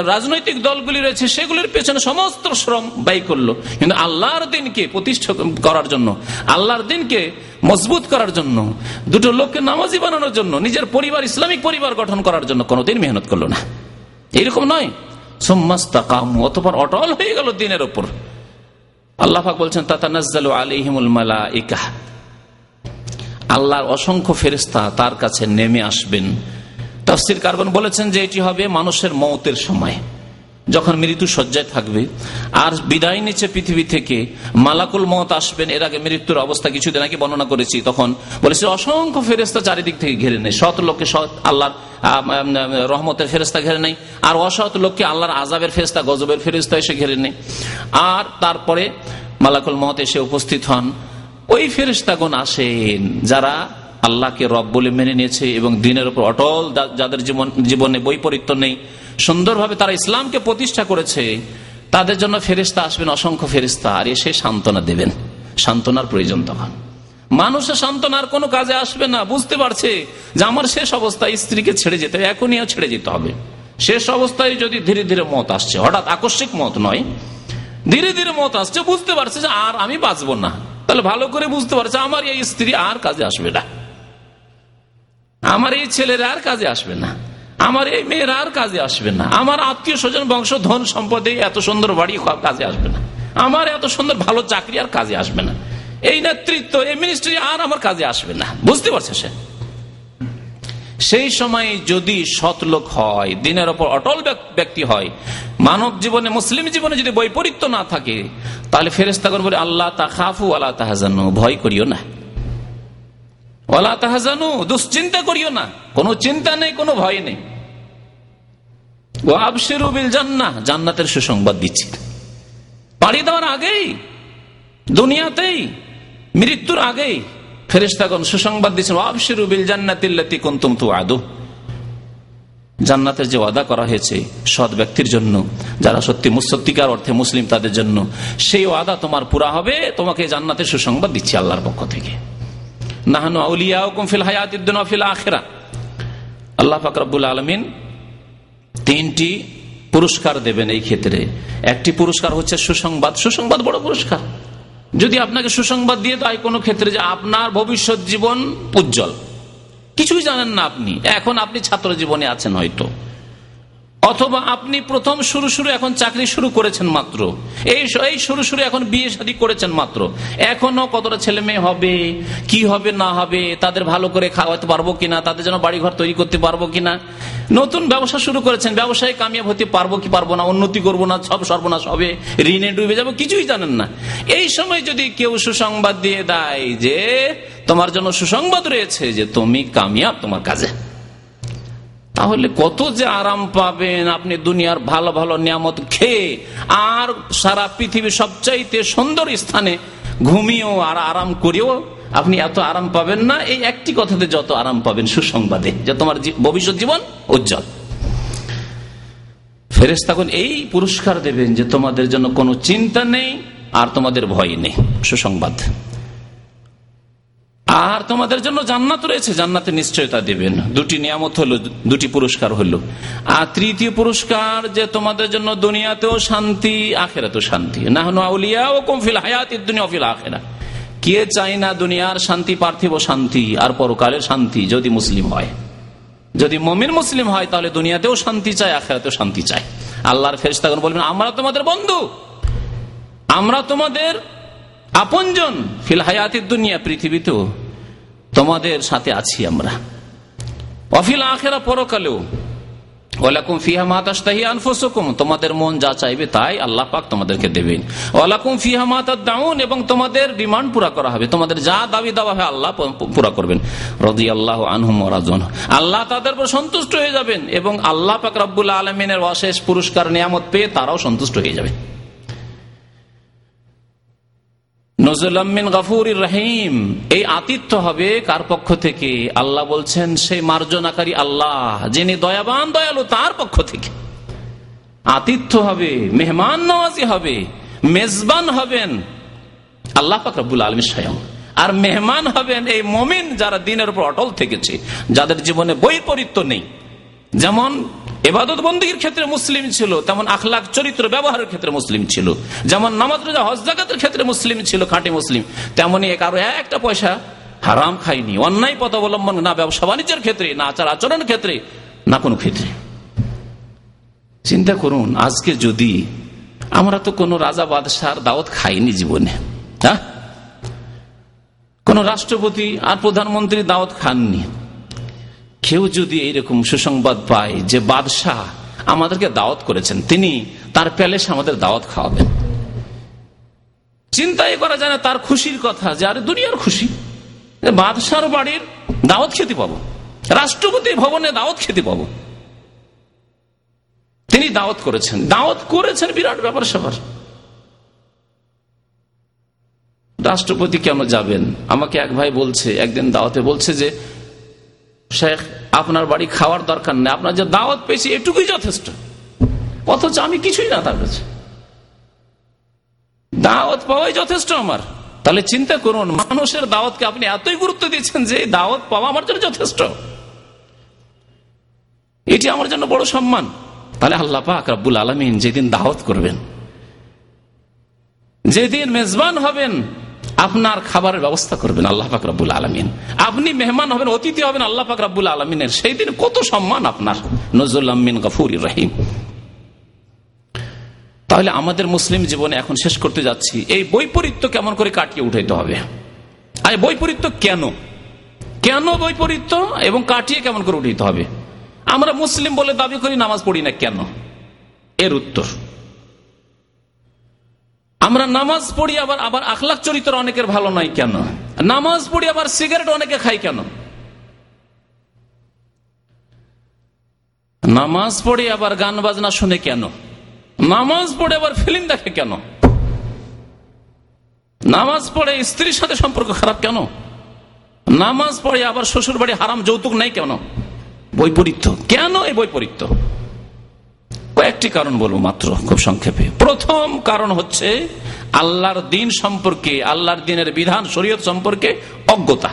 রাজনৈতিক দলগুলি রয়েছে, সেগুলির পেছনে সমস্ত শ্রম ব্যয় করল। কিন্তু আল্লাহর দিনকে প্রতিষ্ঠা করার জন্য, আল্লাহর দিনকে মজবুত করার জন্য, দুটো লোককে নামাজি বানানোর জন্য, নিজের পরিবার, ইসলামিক পরিবার গঠন করার জন্য কোনোদিন মেহনত করল না। এইরকম নয়। অটল হয়ে গেল দিনের ওপর। আল্লাহাক বলছেন আল্লাহর অসংখ্য ফেরিস্তা তার কাছে নেমে আসবেন। তফসির কার্বন বলেছেন যে এটি হবে মানুষের মৌতের সময়। যখন মৃত্যু সজ্জায় থাকবে, আর বিদায় নিচ্ছে পৃথিবী থেকে, মালাকুল মত আসবেন, এর আগে মৃত্যুর অবস্থা কিছুদিন আগে বর্ণনা করেছি, তখন বলেছে অসংখ্য ফেরেস্তা চারিদিক থেকে ঘিরে নেই সৎ লোককে সৎ আল্লাহর রহমতের ফেরেস্তা ঘেরে নেই আর অসৎ লোককে আল্লাহর আজাবের ফেরেস্তা গজবের ফেরেস্তা এসে ঘেরে নেই আর তারপরে মালাকুল মত এসে উপস্থিত হন। ওই ফেরেস্তাগণ আসেন, যারা আল্লাহকে রব বলে মেনে নিয়েছে এবং দিনের উপর অটল যাদের জীবন জীবনে বৈপরীত্য নেই, সুন্দরভাবে তারা ইসলামকে প্রতিষ্ঠা করেছে, তাদের জন্য ফেরিস্তা আসবেন, অসংখ্য ফেরিস্তা আর এসে সান্ত্বনা দেবেন। সান্ত্বনার প্রয়োজন তখন। মানুষের সান্ত্বনার কোনো কাজে আসবে না, বুঝতে পারছে যে আমার শেষ অবস্থায় স্ত্রীকে ছেড়ে যেতে হবে এখনই ছেড়ে যেতে হবে। শেষ অবস্থায় যদি ধীরে ধীরে মত আসছে, হঠাৎ আকস্মিক মত নয়, ধীরে ধীরে মত আসছে, বুঝতে পারছে যে আর আমি বাঁচবো না। তাহলে ভালো করে বুঝতে পারছে আমার এই স্ত্রী আর কাজে আসবে না। আমার এই ছেলেরা আর কাজে আসবে না। আমার এই মেয়েরা আর কাজে আসবে না। আমার আত্মীয় স্বজন, বংশ, ধন সম্পদে এত সুন্দর বাড়ি কাজে আসবে না। আমার এত সুন্দর ভালো চাকরি আর কাজে আসবে না। এই নেতৃত্ব, এই মিনিস্ট্রি আর আমার কাজে আসবে না। বুঝতে পারছে সে? সেই সময় যদি সৎলোক হয়, দিনের ওপর অটল ব্যক্তি হয়, মানব জীবনে, মুসলিম জীবনে যদি বৈপরীত্য না থাকে, তাহলে ফেরেস্তাগণ বলে আল্লাহ তা খাফু আল্লাহ তাহাজানু। ভয় করিও না। ওলা তাহাজানু, দুশ্চিন্তা করিও না। কোনো চিন্তা নেই, কোনো ভয় নেই। ও আবসিরুবিল জান্না জান্নাতের সুসংবাদ দিচ্ছি। পাড়ি দেওয়ার আগেই, দুনিয়াতেই, মৃত্যুর আগেই ফেরিস্তাগণ সুসংবাদ দিচ্ছেন আবসিরুবিল জান্নাতিল্লাতি কুনতুম তুআদু। জান্নাতের যে ওয়াদা করা হয়েছে সৎ ব্যক্তির জন্য, যারা সত্যি সত্যিকার অর্থে মুসলিম তাদের জন্য, সেই ওয়াদা তোমার পুরা হবে, তোমাকে জান্নাতের সুসংবাদ দিচ্ছি আল্লাহর পক্ষ থেকে। নাহানু আউলিয়া ফিল হায়াতিদ্দিন ফিল আখেরা। আল্লাহ ফাকরাবুল আলমিন তিনটি পুরস্কার দেবেন এই ক্ষেত্রে। একটি পুরস্কার হচ্ছে সুসংবাদ। সুসংবাদ বড় পুরস্কার। যদি আপনাকে সুসংবাদ দিয়ে দেয় কোনো ক্ষেত্রে যে আপনার ভবিষ্যৎ জীবন উজ্জ্বল। কিছুই জানেন না আপনি। এখন আপনি ছাত্র জীবনে আছেন হয়তো। অথবা আপনি প্রথম শুরু শুরু এখন চাকরি শুরু করেছেন মাত্র। এই এই শুরু শুরু এখন বিয়ে শাদী করেছেন মাত্র। এখনও কতটা ছেলে মেয়ে হবে, কি হবে, না হবে, তাদের ভালো করে খাওয়াতে পারব কিনা, তাদের জন্য বাড়ি ঘর তৈরি করতে পারব কিনা। নতুন ব্যবসা শুরু করেছেন, ব্যবসায় কামিয়াব হতে পারব কি পারব না, উন্নতি করব না, সব সর্বনাশ হবে, ঋণে ডুবে যাব, কিছুই জানেন না। এই সময় যদি কেউ সুসংবাদ দিয়ে দেয় যে, তোমার জন্য সুসংবাদ রয়েছে যে তুমি কামিয়াব তোমার কাজে। তাহলে কত যে আরাম পাবেন আপনি দুনিয়ার ভালো ভালো নিয়ামত খেয়ে, আর সারা পৃথিবীর সবচাইতে সুন্দর স্থানে ঘুমিয়েও আর আরাম করেও আপনি এত আরাম পাবেন না। এই একটি কথাতে যত আরাম পাবেন সুসংবাদে, যে তোমার ভবিষ্যৎ জীবন উজ্জ্বল। ফেরেস তখন এই পুরস্কার দেবেন যে তোমাদের জন্য কোনো চিন্তা নেই আর তোমাদের ভয় নেই। সুসংবাদ। আর তোমাদের জন্য জান্নাত রয়েছে, জান্নাতে নিশ্চয়তা দেবেন। দুটি নিয়ামত হলো, দুটি পুরস্কার হলো। আর তৃতীয় পুরস্কার যে তোমাদের জন্য দুনিয়াতেও শান্তি, আখেরাতেও শান্তি। না হন আউলিয়া ও কমফিল হায়াত দুনিয়া অফিল আখেরা। কে চাই না দুনিয়ার শান্তি, পার্থিব শান্তি আর পরকালের শান্তি যদি মুসলিম হয়? যদি মমিন মুসলিম হয়, তাহলে দুনিয়াতেও শান্তি চায়, আখেরাতেও শান্তি চায়। আল্লাহর ফেরিস্তাগণ বলবেন, আমরা তোমাদের বন্ধু। আমরা তোমাদের আপনজন ফিল হায়াতের দুনিয়া, পৃথিবীতেও তোমাদের সাথে আছি আমরা। অফিল আখেরা পরকালেও আল্লাহ দাউন এবং তোমাদের ডিমান্ড পুরা করা হবে, তোমাদের যা দাবি আল্লাহ পুরা করবেন। আল্লাহ তাদের সন্তুষ্ট হয়ে যাবেন, এবং আল্লাহ পাক রব্বুল আলমিনের অশেষ পুরস্কার নিয়ামত পেয়ে তারাও সন্তুষ্ট হয়ে যাবে। নজরুল্লামিন গাফুর রহিম। এই আতিথ্য হবে কার পক্ষ থেকে? আল্লাহ বলছেন সেই মার্জনাকারী আল্লাহ, যিনি দয়াবান, দয়ালু তার পক্ষ থেকে। আতিথ্য হবে, মেহমান নওয়াজি হবে, মেজবান হবেন আল্লাহ ফাকরাবুল আলমী স্বয়ং। আর মেহমান হবেন এই মমিন যারা দিনের উপর অটল থেকেছে, যাদের জীবনে বৈপরীত্য নেই। যেমন এবাদত বন্দীর ক্ষেত্রে মুসলিম ছিল, তেমন আখলাখ চরিত্র ব্যবহারের ক্ষেত্রে মুসলিম ছিল, যেমন নামাজ রোজা, হজ জাগাতের ক্ষেত্রে মুসলিম ছিল, খাঁটি মুসলিম তেমনই কারও একটা পয়সা হারাম খাইনি অন্যায় পথ অবলম্বন না, ব্যবসা বাণিজ্যের ক্ষেত্রে, না আচার আচরণের ক্ষেত্রে, না কোনো ক্ষেত্রে। চিন্তা করুন, আজকে যদি আমরা তো কোনো রাজা বাদশার দাওয়াত খাইনি জীবনে হ্যাঁ? কোন রাষ্ট্রপতি আর প্রধানমন্ত্রী দাওয়াত খাননি। কেউ যদি এইরকম সুসংবাদ পায় যে বাদশাহ আমাদেরকে দাওয়াত করেছেন, তিনি তার প্যালেস আমাদের দাওয়াত খাওয়াবেন। চিন্তাই করা যায় না তার খুশির কথা যে, আরে দুনিয়ার খুশি। বাদশার বাড়ির দাওয়াত খেতে পাবো। রাষ্ট্রপতি ভবনে দাওয়াত খেতে পাবো। তিনি দাওয়াত করেছেন। দাওয়াত করেছেন বিরাট ব্যাপার সবার রাষ্ট্রপতি কেন যাবেন? আমাকে এক ভাই বলছে, একদিন দাওয়াতে বলছে যে শেখ, আপনার বাড়ি খাওয়ার দরকার নেই, আপনার যে দাওয়াত পেয়েছি এটুকুই যথেষ্ট। অথচ আমি কিছুই না তার কাছে। দাওয়াত পাওয়াই যথেষ্ট আমার। তাহলে চিন্তা করুন, মানুষের দাওয়াতকে আপনি এতই গুরুত্ব দিচ্ছেন যে দাওয়াত পাওয়া আমার জন্য যথেষ্ট। এটি আমার জন্য বড় সম্মান। তাহলে আল্লাহ পাক রাব্বুল আলমিন যেদিন দাওয়াত করবেন, যেদিন মেজবান হবেন আপনার খাবারের ব্যবস্থা করবেন আল্লাহ পাক রাব্বুল আলমিন। আপনি মেহমান হবেন, অতিথি হবেন আল্লাহ পাক রাব্বুল আলমিনের। সেই দিন কত সম্মান আপনার। নজরুল আমিন গফুর রহিম। তাহলে আমাদের মুসলিম জীবনে এখন শেষ করতে যাচ্ছি। এই বৈপরীত্য কেমন করে কাটিয়ে উঠাইতে হবে? আর বৈপরীত্য কেন? কেন বৈপরীত্য এবং কাটিয়ে কেমন করে উঠাইতে হবে? আমরা মুসলিম বলে দাবি করি, নামাজ পড়ি না কেন? এর উত্তর। আমরা নামাজ পড়ি আবার আবার আখলাখ চরিত্র অনেকের ভালো নয় কেন? নামাজ পড়ি আবার সিগারেট অনেকে খাই কেন? নামাজ পড়ে আবার গান বাজনা শুনে কেন? নামাজ পড়ে আবার ফিল্ম দেখে কেন? নামাজ পড়ে স্ত্রীর সাথে সম্পর্ক খারাপ কেন? নামাজ পড়ে আবার শ্বশুর বাড়ি হারাম যৌতুক নাই কেন? বৈপরীত্য। কেন এই বৈপরীত্য? কয়েকটি কারণ বলব মাত্র, খুব সংক্ষেপে। প্রথম কারণ হচ্ছে, আল্লাহর দিন সম্পর্কে, আল্লাহর দিনের বিধান, শরীয়ত সম্পর্কে অজ্ঞতা।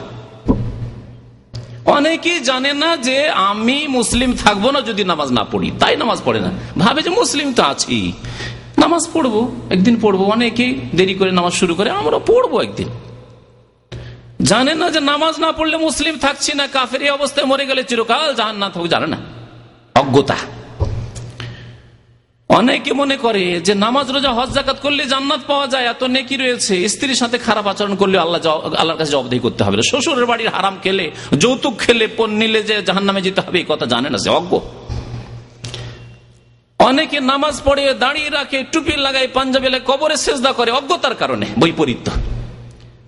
অনেকেই জানে না যে আমি মুসলিম থাকব না যদি নামাজ না পড়ি। তাই নামাজ পড়ে না। ভাবে যে মুসলিম তো আছি। নামাজ পড়ব, একদিন পড়ব। অনেকেই দেরি করে নামাজ শুরু করে আমরা পড়ব একদিন। জানে না যে নামাজ না পড়লে মুসলিম থাকছি না, কাফের অবস্থায় মরে গেলে চিরকাল জাহান না থাকবে জানে না। অজ্ঞতা। অনেকে মনে করে যে নামাজ, রোজা, হজ জাকাত করলে জান্নাত পাওয়া যায়, এত নেকি রয়েছে। স্ত্রীর সাথে খারাপ আচরণ করলে আল্লাহ আল্লাহর কাছে জবাবদেহি করতে হবে। শ্বশুরের বাড়ির হারাম খেলে, যৌতুক খেলে, পণ নিলে যে জাহান নামে যেতে হবে, এই কথা জানে না সে, অজ্ঞ। অনেকে নামাজ পড়ে, দাঁড়িয়ে রাখে, টুপি লাগায়, পাঞ্জাবি কবরে সেজদা করে, অজ্ঞতার কারণে, বৈপরীত্য।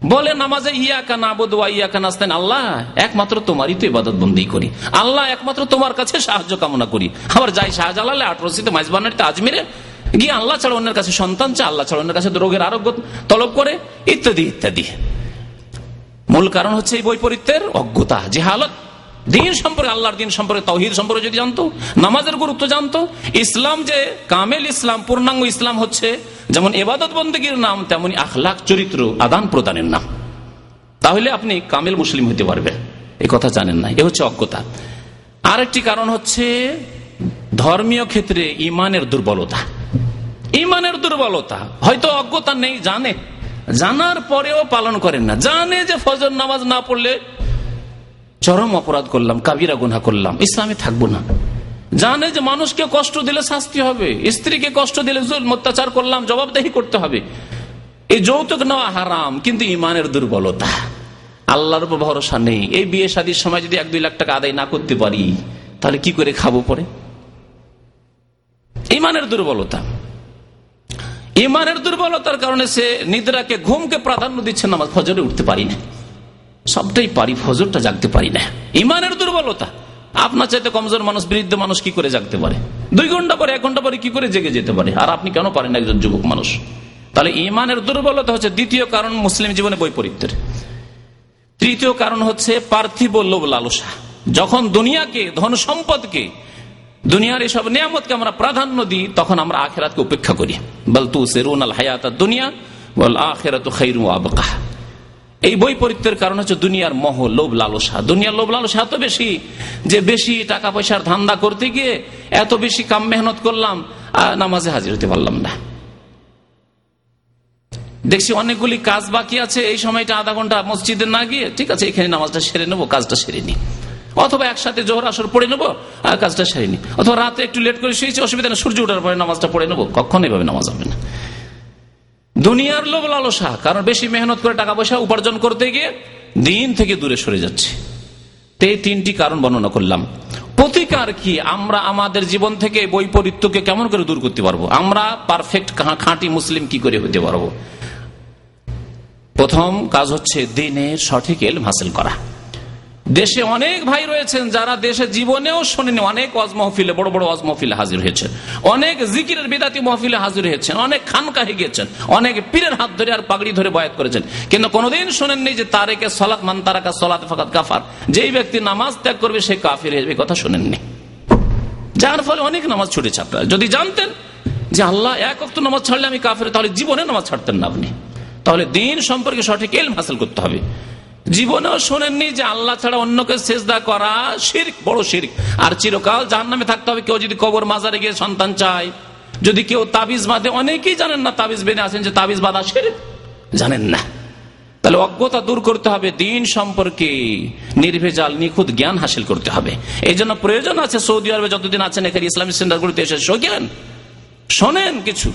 বলে নামাজে, ইয়াকা না বোধা ইয়াকা নাস্তেন আল্লাহ, একমাত্র তোমারই তো ইবাদত বন্দী করি। আল্লাহ একমাত্র তোমার কাছে সাহায্য কামনা করি। আবার যাই শাহজালালে আঠারোশিতে বানাটা আজমিরে গিয়ে আল্লাহ ছাড়া অন্যের কাছে সন্তান চা আল্লাহ ছাড়া অন্যের কাছে রোগের আরোগ্য তলব করে, ইত্যাদি ইত্যাদি। মূল কারণ হচ্ছে এই বৈপরীত্যের অজ্ঞতা যে হালত দিন সম্পর্কে, আল্লাহর দিন সম্পর্কে, তহিদ সম্পর্কে যদি জানতো, নামাজের গুরুত্ব জানতো, ইসলাম যে কামেল ইসলাম, পূর্ণাঙ্গ ইসলাম হচ্ছে, যেমন এবাদত বন্দীগীর নাম, তেমনি আখলাখ, চরিত্র, আদান প্রদানের নাম। তাহলে আপনি কামেল মুসলিম হতে পারবেন। এই কথা জানেন না, এ হচ্ছে অজ্ঞতা। আরেকটি কারণ হচ্ছে, ধর্মীয় ক্ষেত্রে ইমানের দুর্বলতা। ইমানের দুর্বলতা, হয়তো অজ্ঞতা নেই, জানে। জানার পরেও পালন করেন না। জানে যে ফজর নামাজ না পড়লে চরম অপরাধ করলাম, কাবিরা গুনা করলাম, ইসলামে থাকব না। জানে যে মানুষকে কষ্ট দিলে শাস্তি হবে, স্ত্রীকে কষ্ট দিলে অত্যাচার করলাম, জবাবদেহি করতে হবে। এই যৌতুক নেওয়া হারাম, কিন্তু ইমানের দুর্বলতা। আল্লাহর উপর ভরসা নেই। এই বিয়ে শাদির সময় যদি এক দুই লাখ টাকা আদায় না করতে পারি, তাহলে কি করে খাব পরে? ইমানের দুর্বলতা। ইমানের দুর্বলতার কারণে সে নিদ্রাকে, ঘুমকে প্রাধান্য দিচ্ছে নামাজ ফজরে উঠতে পারি না। সবটাই পারি, ফজরটা জাগতে পারি না। ইমানের দুর্বলতা। আপনার চাইতে কমজোর মানুষ, বৃদ্ধ মানুষ কি করে জাগতে পারে? দুই ঘণ্টা পরে, এক ঘণ্টা পরে কি করে জেগে যেতে পারে? আর আপনি কেন পারেন একজন যুবক মানুষ? তাহলে ইমানের দুর্বলতা হচ্ছে দ্বিতীয় কারণ মুসলিম জীবনে বৈপরীত্যের তৃতীয় কারণ হচ্ছে পার্থিব লোভ লালসা। যখন দুনিয়াকে, ধন সম্পদকে, দুনিয়ার এসব নিয়ামতকে আমরা প্রাধান্য দিই, তখন আমরা আখেরাতকে উপেক্ষা করি। বলতু সেরুন আল হায়াত দুনিয়া বল আখেরাত খৈরু আবকা এই বৈপরীত্যের কারণ হচ্ছে দুনিয়ার মহ লোভ, লালসা। দুনিয়ার লোভ, লালসা এত বেশি যে বেশি টাকা পয়সার ধান্দা করতে গিয়ে এত বেশি কাম মেহনত করলাম, আর নামাজে হাজির হতে পারলাম না। দেখছি অনেকগুলি কাজ বাকি আছে, এই সময়টা আধা ঘণ্টা মসজিদে না গিয়ে, ঠিক আছে, এখানে নামাজটা সেরে নেব, কাজটা সেরে নি অথবা একসাথে জোহর আসর পড়ে নেব, আর কাজটা সেরে নি অথবা রাতে একটু লেট করে শুয়েছি, অসুবিধা না সূর্য ওঠার পরে নামাজটা পড়ে নেব, কখন এভাবে নামাজ হবে না। দুনিয়ার লোভ লালসা, কারণ বেশি মেহনত করে টাকা পয়সা উপার্জন করতে গিয়ে দিন থেকে দূরে সরে যাচ্ছে। এই তিনটি কারণ বর্ণনা করলাম। প্রতিকার কি? আমরা আমাদের জীবন থেকে বৈপরীত্যকে কেমন করে দূর করতে পারব? আমরা পারফেক্ট খাঁটি মুসলিম কি করে হতে পারব? প্রথম কাজ হচ্ছে দিনের সঠিক এলম হাসিল করা। দেশে অনেক ভাই রয়েছেন যারা দেশে জীবনেও শোনেনি অনেক ওয়াজ মহফিলে, বড় বড় ওয়াজ মহফিলে হাজির হয়েছেন। অনেক জিকিরের বেদাতি মহফিলে হাজির হয়েছেন। অনেক খানকাহে গিয়েছেন। অনেক পীরের হাত ধরে আর পাগড়ি ধরে বয়াত করেছেন। কিন্তু কোনোদিন শোনেননি যে তারেকে সলাৎ মান তারাকা সলাত ফাকাত কাফার। যেই ব্যক্তি নামাজ ত্যাগ করবে, সে কাফির হয়ে কথা শোনেননি। যার ফলে অনেক নামাজ ছুটেছে আপনারা। যদি জানতেন যে আল্লাহ এক অক্ত নামাজ ছাড়লে আমি কাফের, তাহলে জীবনে নামাজ ছাড়তেন না আপনি। তাহলে দিন সম্পর্কে সঠিক এলম হাসিল করতে হবে। জীবনেও শোনেননি যে আল্লাহ ছাড়া অন্যকে সেজদা করা শির্ক, বড় শির্ক। আর চিরকাল যার নামে থাকতে হবে। কেউ যদি কবর মাজারে গিয়ে সন্তান চায়, যদি কেউ তাবিজ বাঁধে, অনেকেই জানেন না তাবিজ বেঁধে আছেন যে তাবিজ বাঁধা শির্ক। জানেন না। তাহলে অজ্ঞতা দূর করতে হবে, দিন সম্পর্কে নির্ভেজাল, নিখুঁত জ্ঞান হাসিল করতে হবে। এই জন্য প্রয়োজন আছে সৌদি আরবে যতদিন আছেন, এখানে ইসলামিক সেন্টারগুলিতে এসে শোকেন। শোনেন কিছু।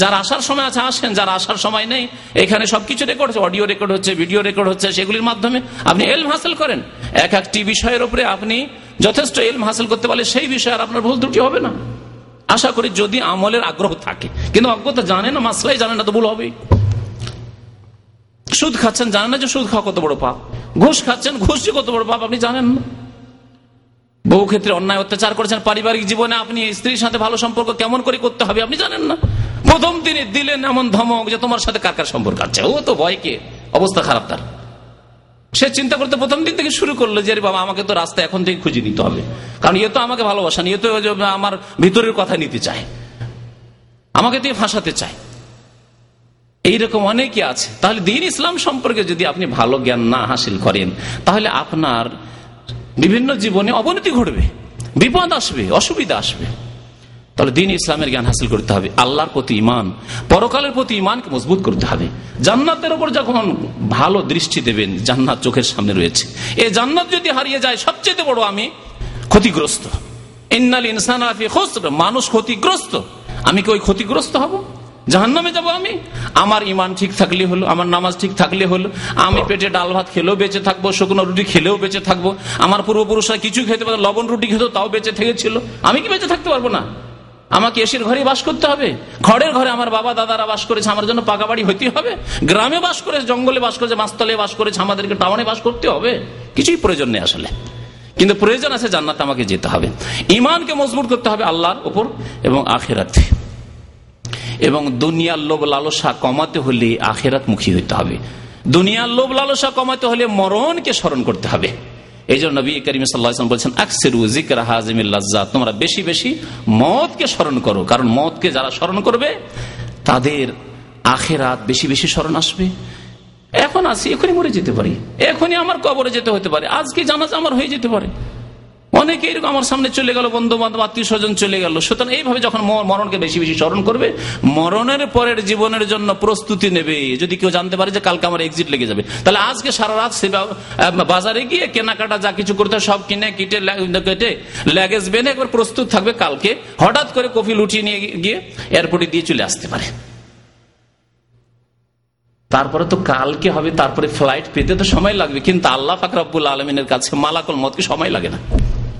যার আসার সময় আছে, আসেন। যার আসার সময় নেই, এখানে সবকিছু রেকর্ড হচ্ছে অডিও রেকর্ড হচ্ছে ভিডিও রেকর্ড হচ্ছে, সেগুলির মাধ্যমে আপনি এলম হাসিল করেন। এক একটি বিষয়ের উপরে আপনি যথেষ্ট এলম হাসিল করতে পারলে সেই বিষয়ে আপনার ভুল ত্রুটি হবে না। আশা করি যদি আমলের আগ্রহ থাকে, কিন্তু অজ্ঞতা জানে না, মাসলাই জানে না তো ভুল হবেই। সুদ খাচ্ছেন, জানেন না যে সুদ খাওয়া কত বড় পাপ। ঘুষ খাচ্ছেন, ঘুষ যে কত বড় পাপ, আপনি জানেন না। বহু ক্ষেত্রে অন্যায় অত্যাচার করেছেন, পারিবারিক জীবনে আপনি স্ত্রীর সাথে ভালো সম্পর্ক কেমন করে করতে হবে, আপনি জানেন না। প্রথম দিনে দিলেন এমন ধমক যে তোমার সাথে কার কার সম্পর্ক আছে? ও তো ভয়কে অবস্থা খারাপ তার। সে চিন্তা করতে প্রথম দিন থেকে শুরু করল যে বাবা, আমাকে তো রাস্তা এখন থেকে খুঁজে নিতে হবে। কারণ ইয়ে তো আমাকে ভালোবাসা ইয়ে তো আমার ভিতরের কথা নিতে চায়। আমাকে তো ফাঁসাতে চায়। এইরকম অনেকে আছে। তাহলে দিন ইসলাম সম্পর্কে যদি আপনি ভালো জ্ঞান না হাসিল করেন, তাহলে আপনার বিভিন্ন জীবনে অবনতি ঘটবে। বিপদ আসবে, অসুবিধা আসবে। তাহলে দিন ইসলামের জ্ঞান হাসিল করতে হবে, আল্লাহর প্রতি ইমান পরকালের প্রতি ইমানকে মজবুত করতে হবে। জান্নাতের উপর যখন ভালো দৃষ্টি দেবেন, জান্নাত চোখের সামনে রয়েছে। এ জান্নাত যদি হারিয়ে যায়, সবচেয়ে বড় আমি ক্ষতিগ্রস্ত। ইন্নাল ইনসান মানুষ ক্ষতিগ্রস্ত। আমি কি ওই ক্ষতিগ্রস্ত হব? জাহান নামে যাব আমি? আমার ইমান ঠিক থাকলে হলো, আমার নামাজ ঠিক থাকলে হলো, আমি পেটে ডাল ভাত খেলেও বেঁচে থাকব, শুকনো রুটি খেলেও বেঁচে থাকব, আমার পূর্বপুরুষরা কিছু খেতে পারে, লবণ রুটি খেত তাও বেঁচে থেকেছিল। আমি কি বেঁচে থাকতে পারব না? আমাকে এসির ঘরে বাস করতে হবে? খড়ের ঘরে আমার বাবা দাদারা বাস করেছে, আমার জন্য পাকা বাড়ি হইতে হবে? গ্রামে বাস করে জঙ্গলে বাস করেছে মাস্তলে বাস করেছে, আমাদেরকে টাউনে বাস করতে হবে? কিছুই প্রয়োজন নেই আসলে। কিন্তু প্রয়োজন আছে জান্নাত আমাকে যেতে হবে। ইমানকে মজবুত করতে হবে আল্লাহর উপর এবং আখেরাতে। এবং দুনিয়ার লোভ লালসা কমাতে হলে আখেরাত মুখী হইতে হবে। দুনিয়ার লোভ লালসা কমাতে হলে মরণকে স্মরণ করতে হবে। এই জন্য নবী করিম সাল্লাহাম বলছেন, আকসেরু জিকর হাজিমিল্লাজ্জা তোমরা বেশি বেশি মদকে স্মরণ করো, কারণ মদকে যারা স্মরণ করবে, তাদের আখেরাত বেশি বেশি স্মরণ আসবে। এখন আসি এখনই মরে যেতে পারি, এখনই আমার কবরে যেতে হতে পারে, আজকে জানাজ আমার হয়ে যেতে পারে। অনেকে এরকম আমার সামনে চলে গেল, বন্ধু বান্ধব, আত্মীয় স্বজন চলে গেল। সুতরাং এইভাবে যখন মরণকে বেশি বেশি স্মরণ করবে, মরণের পরের জীবনের জন্য প্রস্তুতি নেবে। যদি কেউ জানতে পারে যে কালকে আমার এক্সিট লেগে যাবে। তাহলে আজকে সারা রাত সে বাজারে গিয়ে কেনাকাটা যা কিছু করতে সব কিনে, কিটে কেটে ল্যাগেজ বেঁধে একবার প্রস্তুত থাকবে কালকে। হঠাৎ করে কফি লুটিয়ে নিয়ে গিয়ে এয়ারপোর্টে দিয়ে চলে আসতে পারে। তারপরে তো কালকে হবে, তারপরে ফ্লাইট পেতে তো সময় লাগবে। কিন্তু আল্লাহ ফাকরাবুল আলমিনের কাছে মালাকল মতকে সময় লাগে না।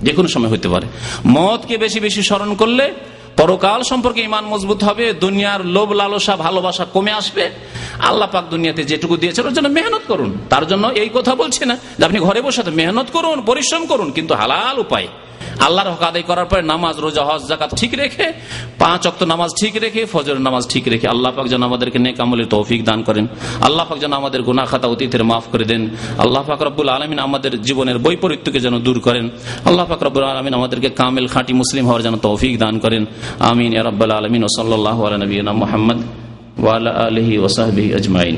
যে কোনো সময় হতে পারে। মদকে বেশি বেশি স্মরণ করলে পরকাল সম্পর্কে ইমান মজবুত হবে, দুনিয়ার লোভ, লালসা, ভালোবাসা কমে আসবে। আল্লাহ পাক দুনিয়াতে যেটুকু দিয়েছে ওর জন্য মেহনত করুন। তার জন্য এই কথা বলছি না যে আপনি ঘরে বসে মেহনত করুন, পরিশ্রম করুন, কিন্তু হালাল উপায় আল্লাহর হক আদায় করার পরে নামাজ, রোজা, হজ জাকাত ঠিক রেখে, পাঁচ অক্ত নামাজ ঠিক রেখে ফজর নামাজ ঠিক রেখে আল্লাহ পাক যেন আমাদেরকে নেক আমলের তৌফিক দান করেন। আল্লাহ পাক যেন আমাদের গুনা খাতা অতীতের মাফ করে দেন। আল্লাহ পাক রব্বুল আলমিন আমাদের জীবনের বৈপরীত্যকে যেন দূর করেন। আল্লাহ পাক রব্বুল আলমিন আমাদেরকে কামেল খাঁটি মুসলিম হওয়ার যেন তৌফিক দান করেন। আমিন রব্বাল আলমিন। ওসল্লাহ নবীনা মোহাম্মদ ওয়ালা আলহি ওসাহবি আজমাইন।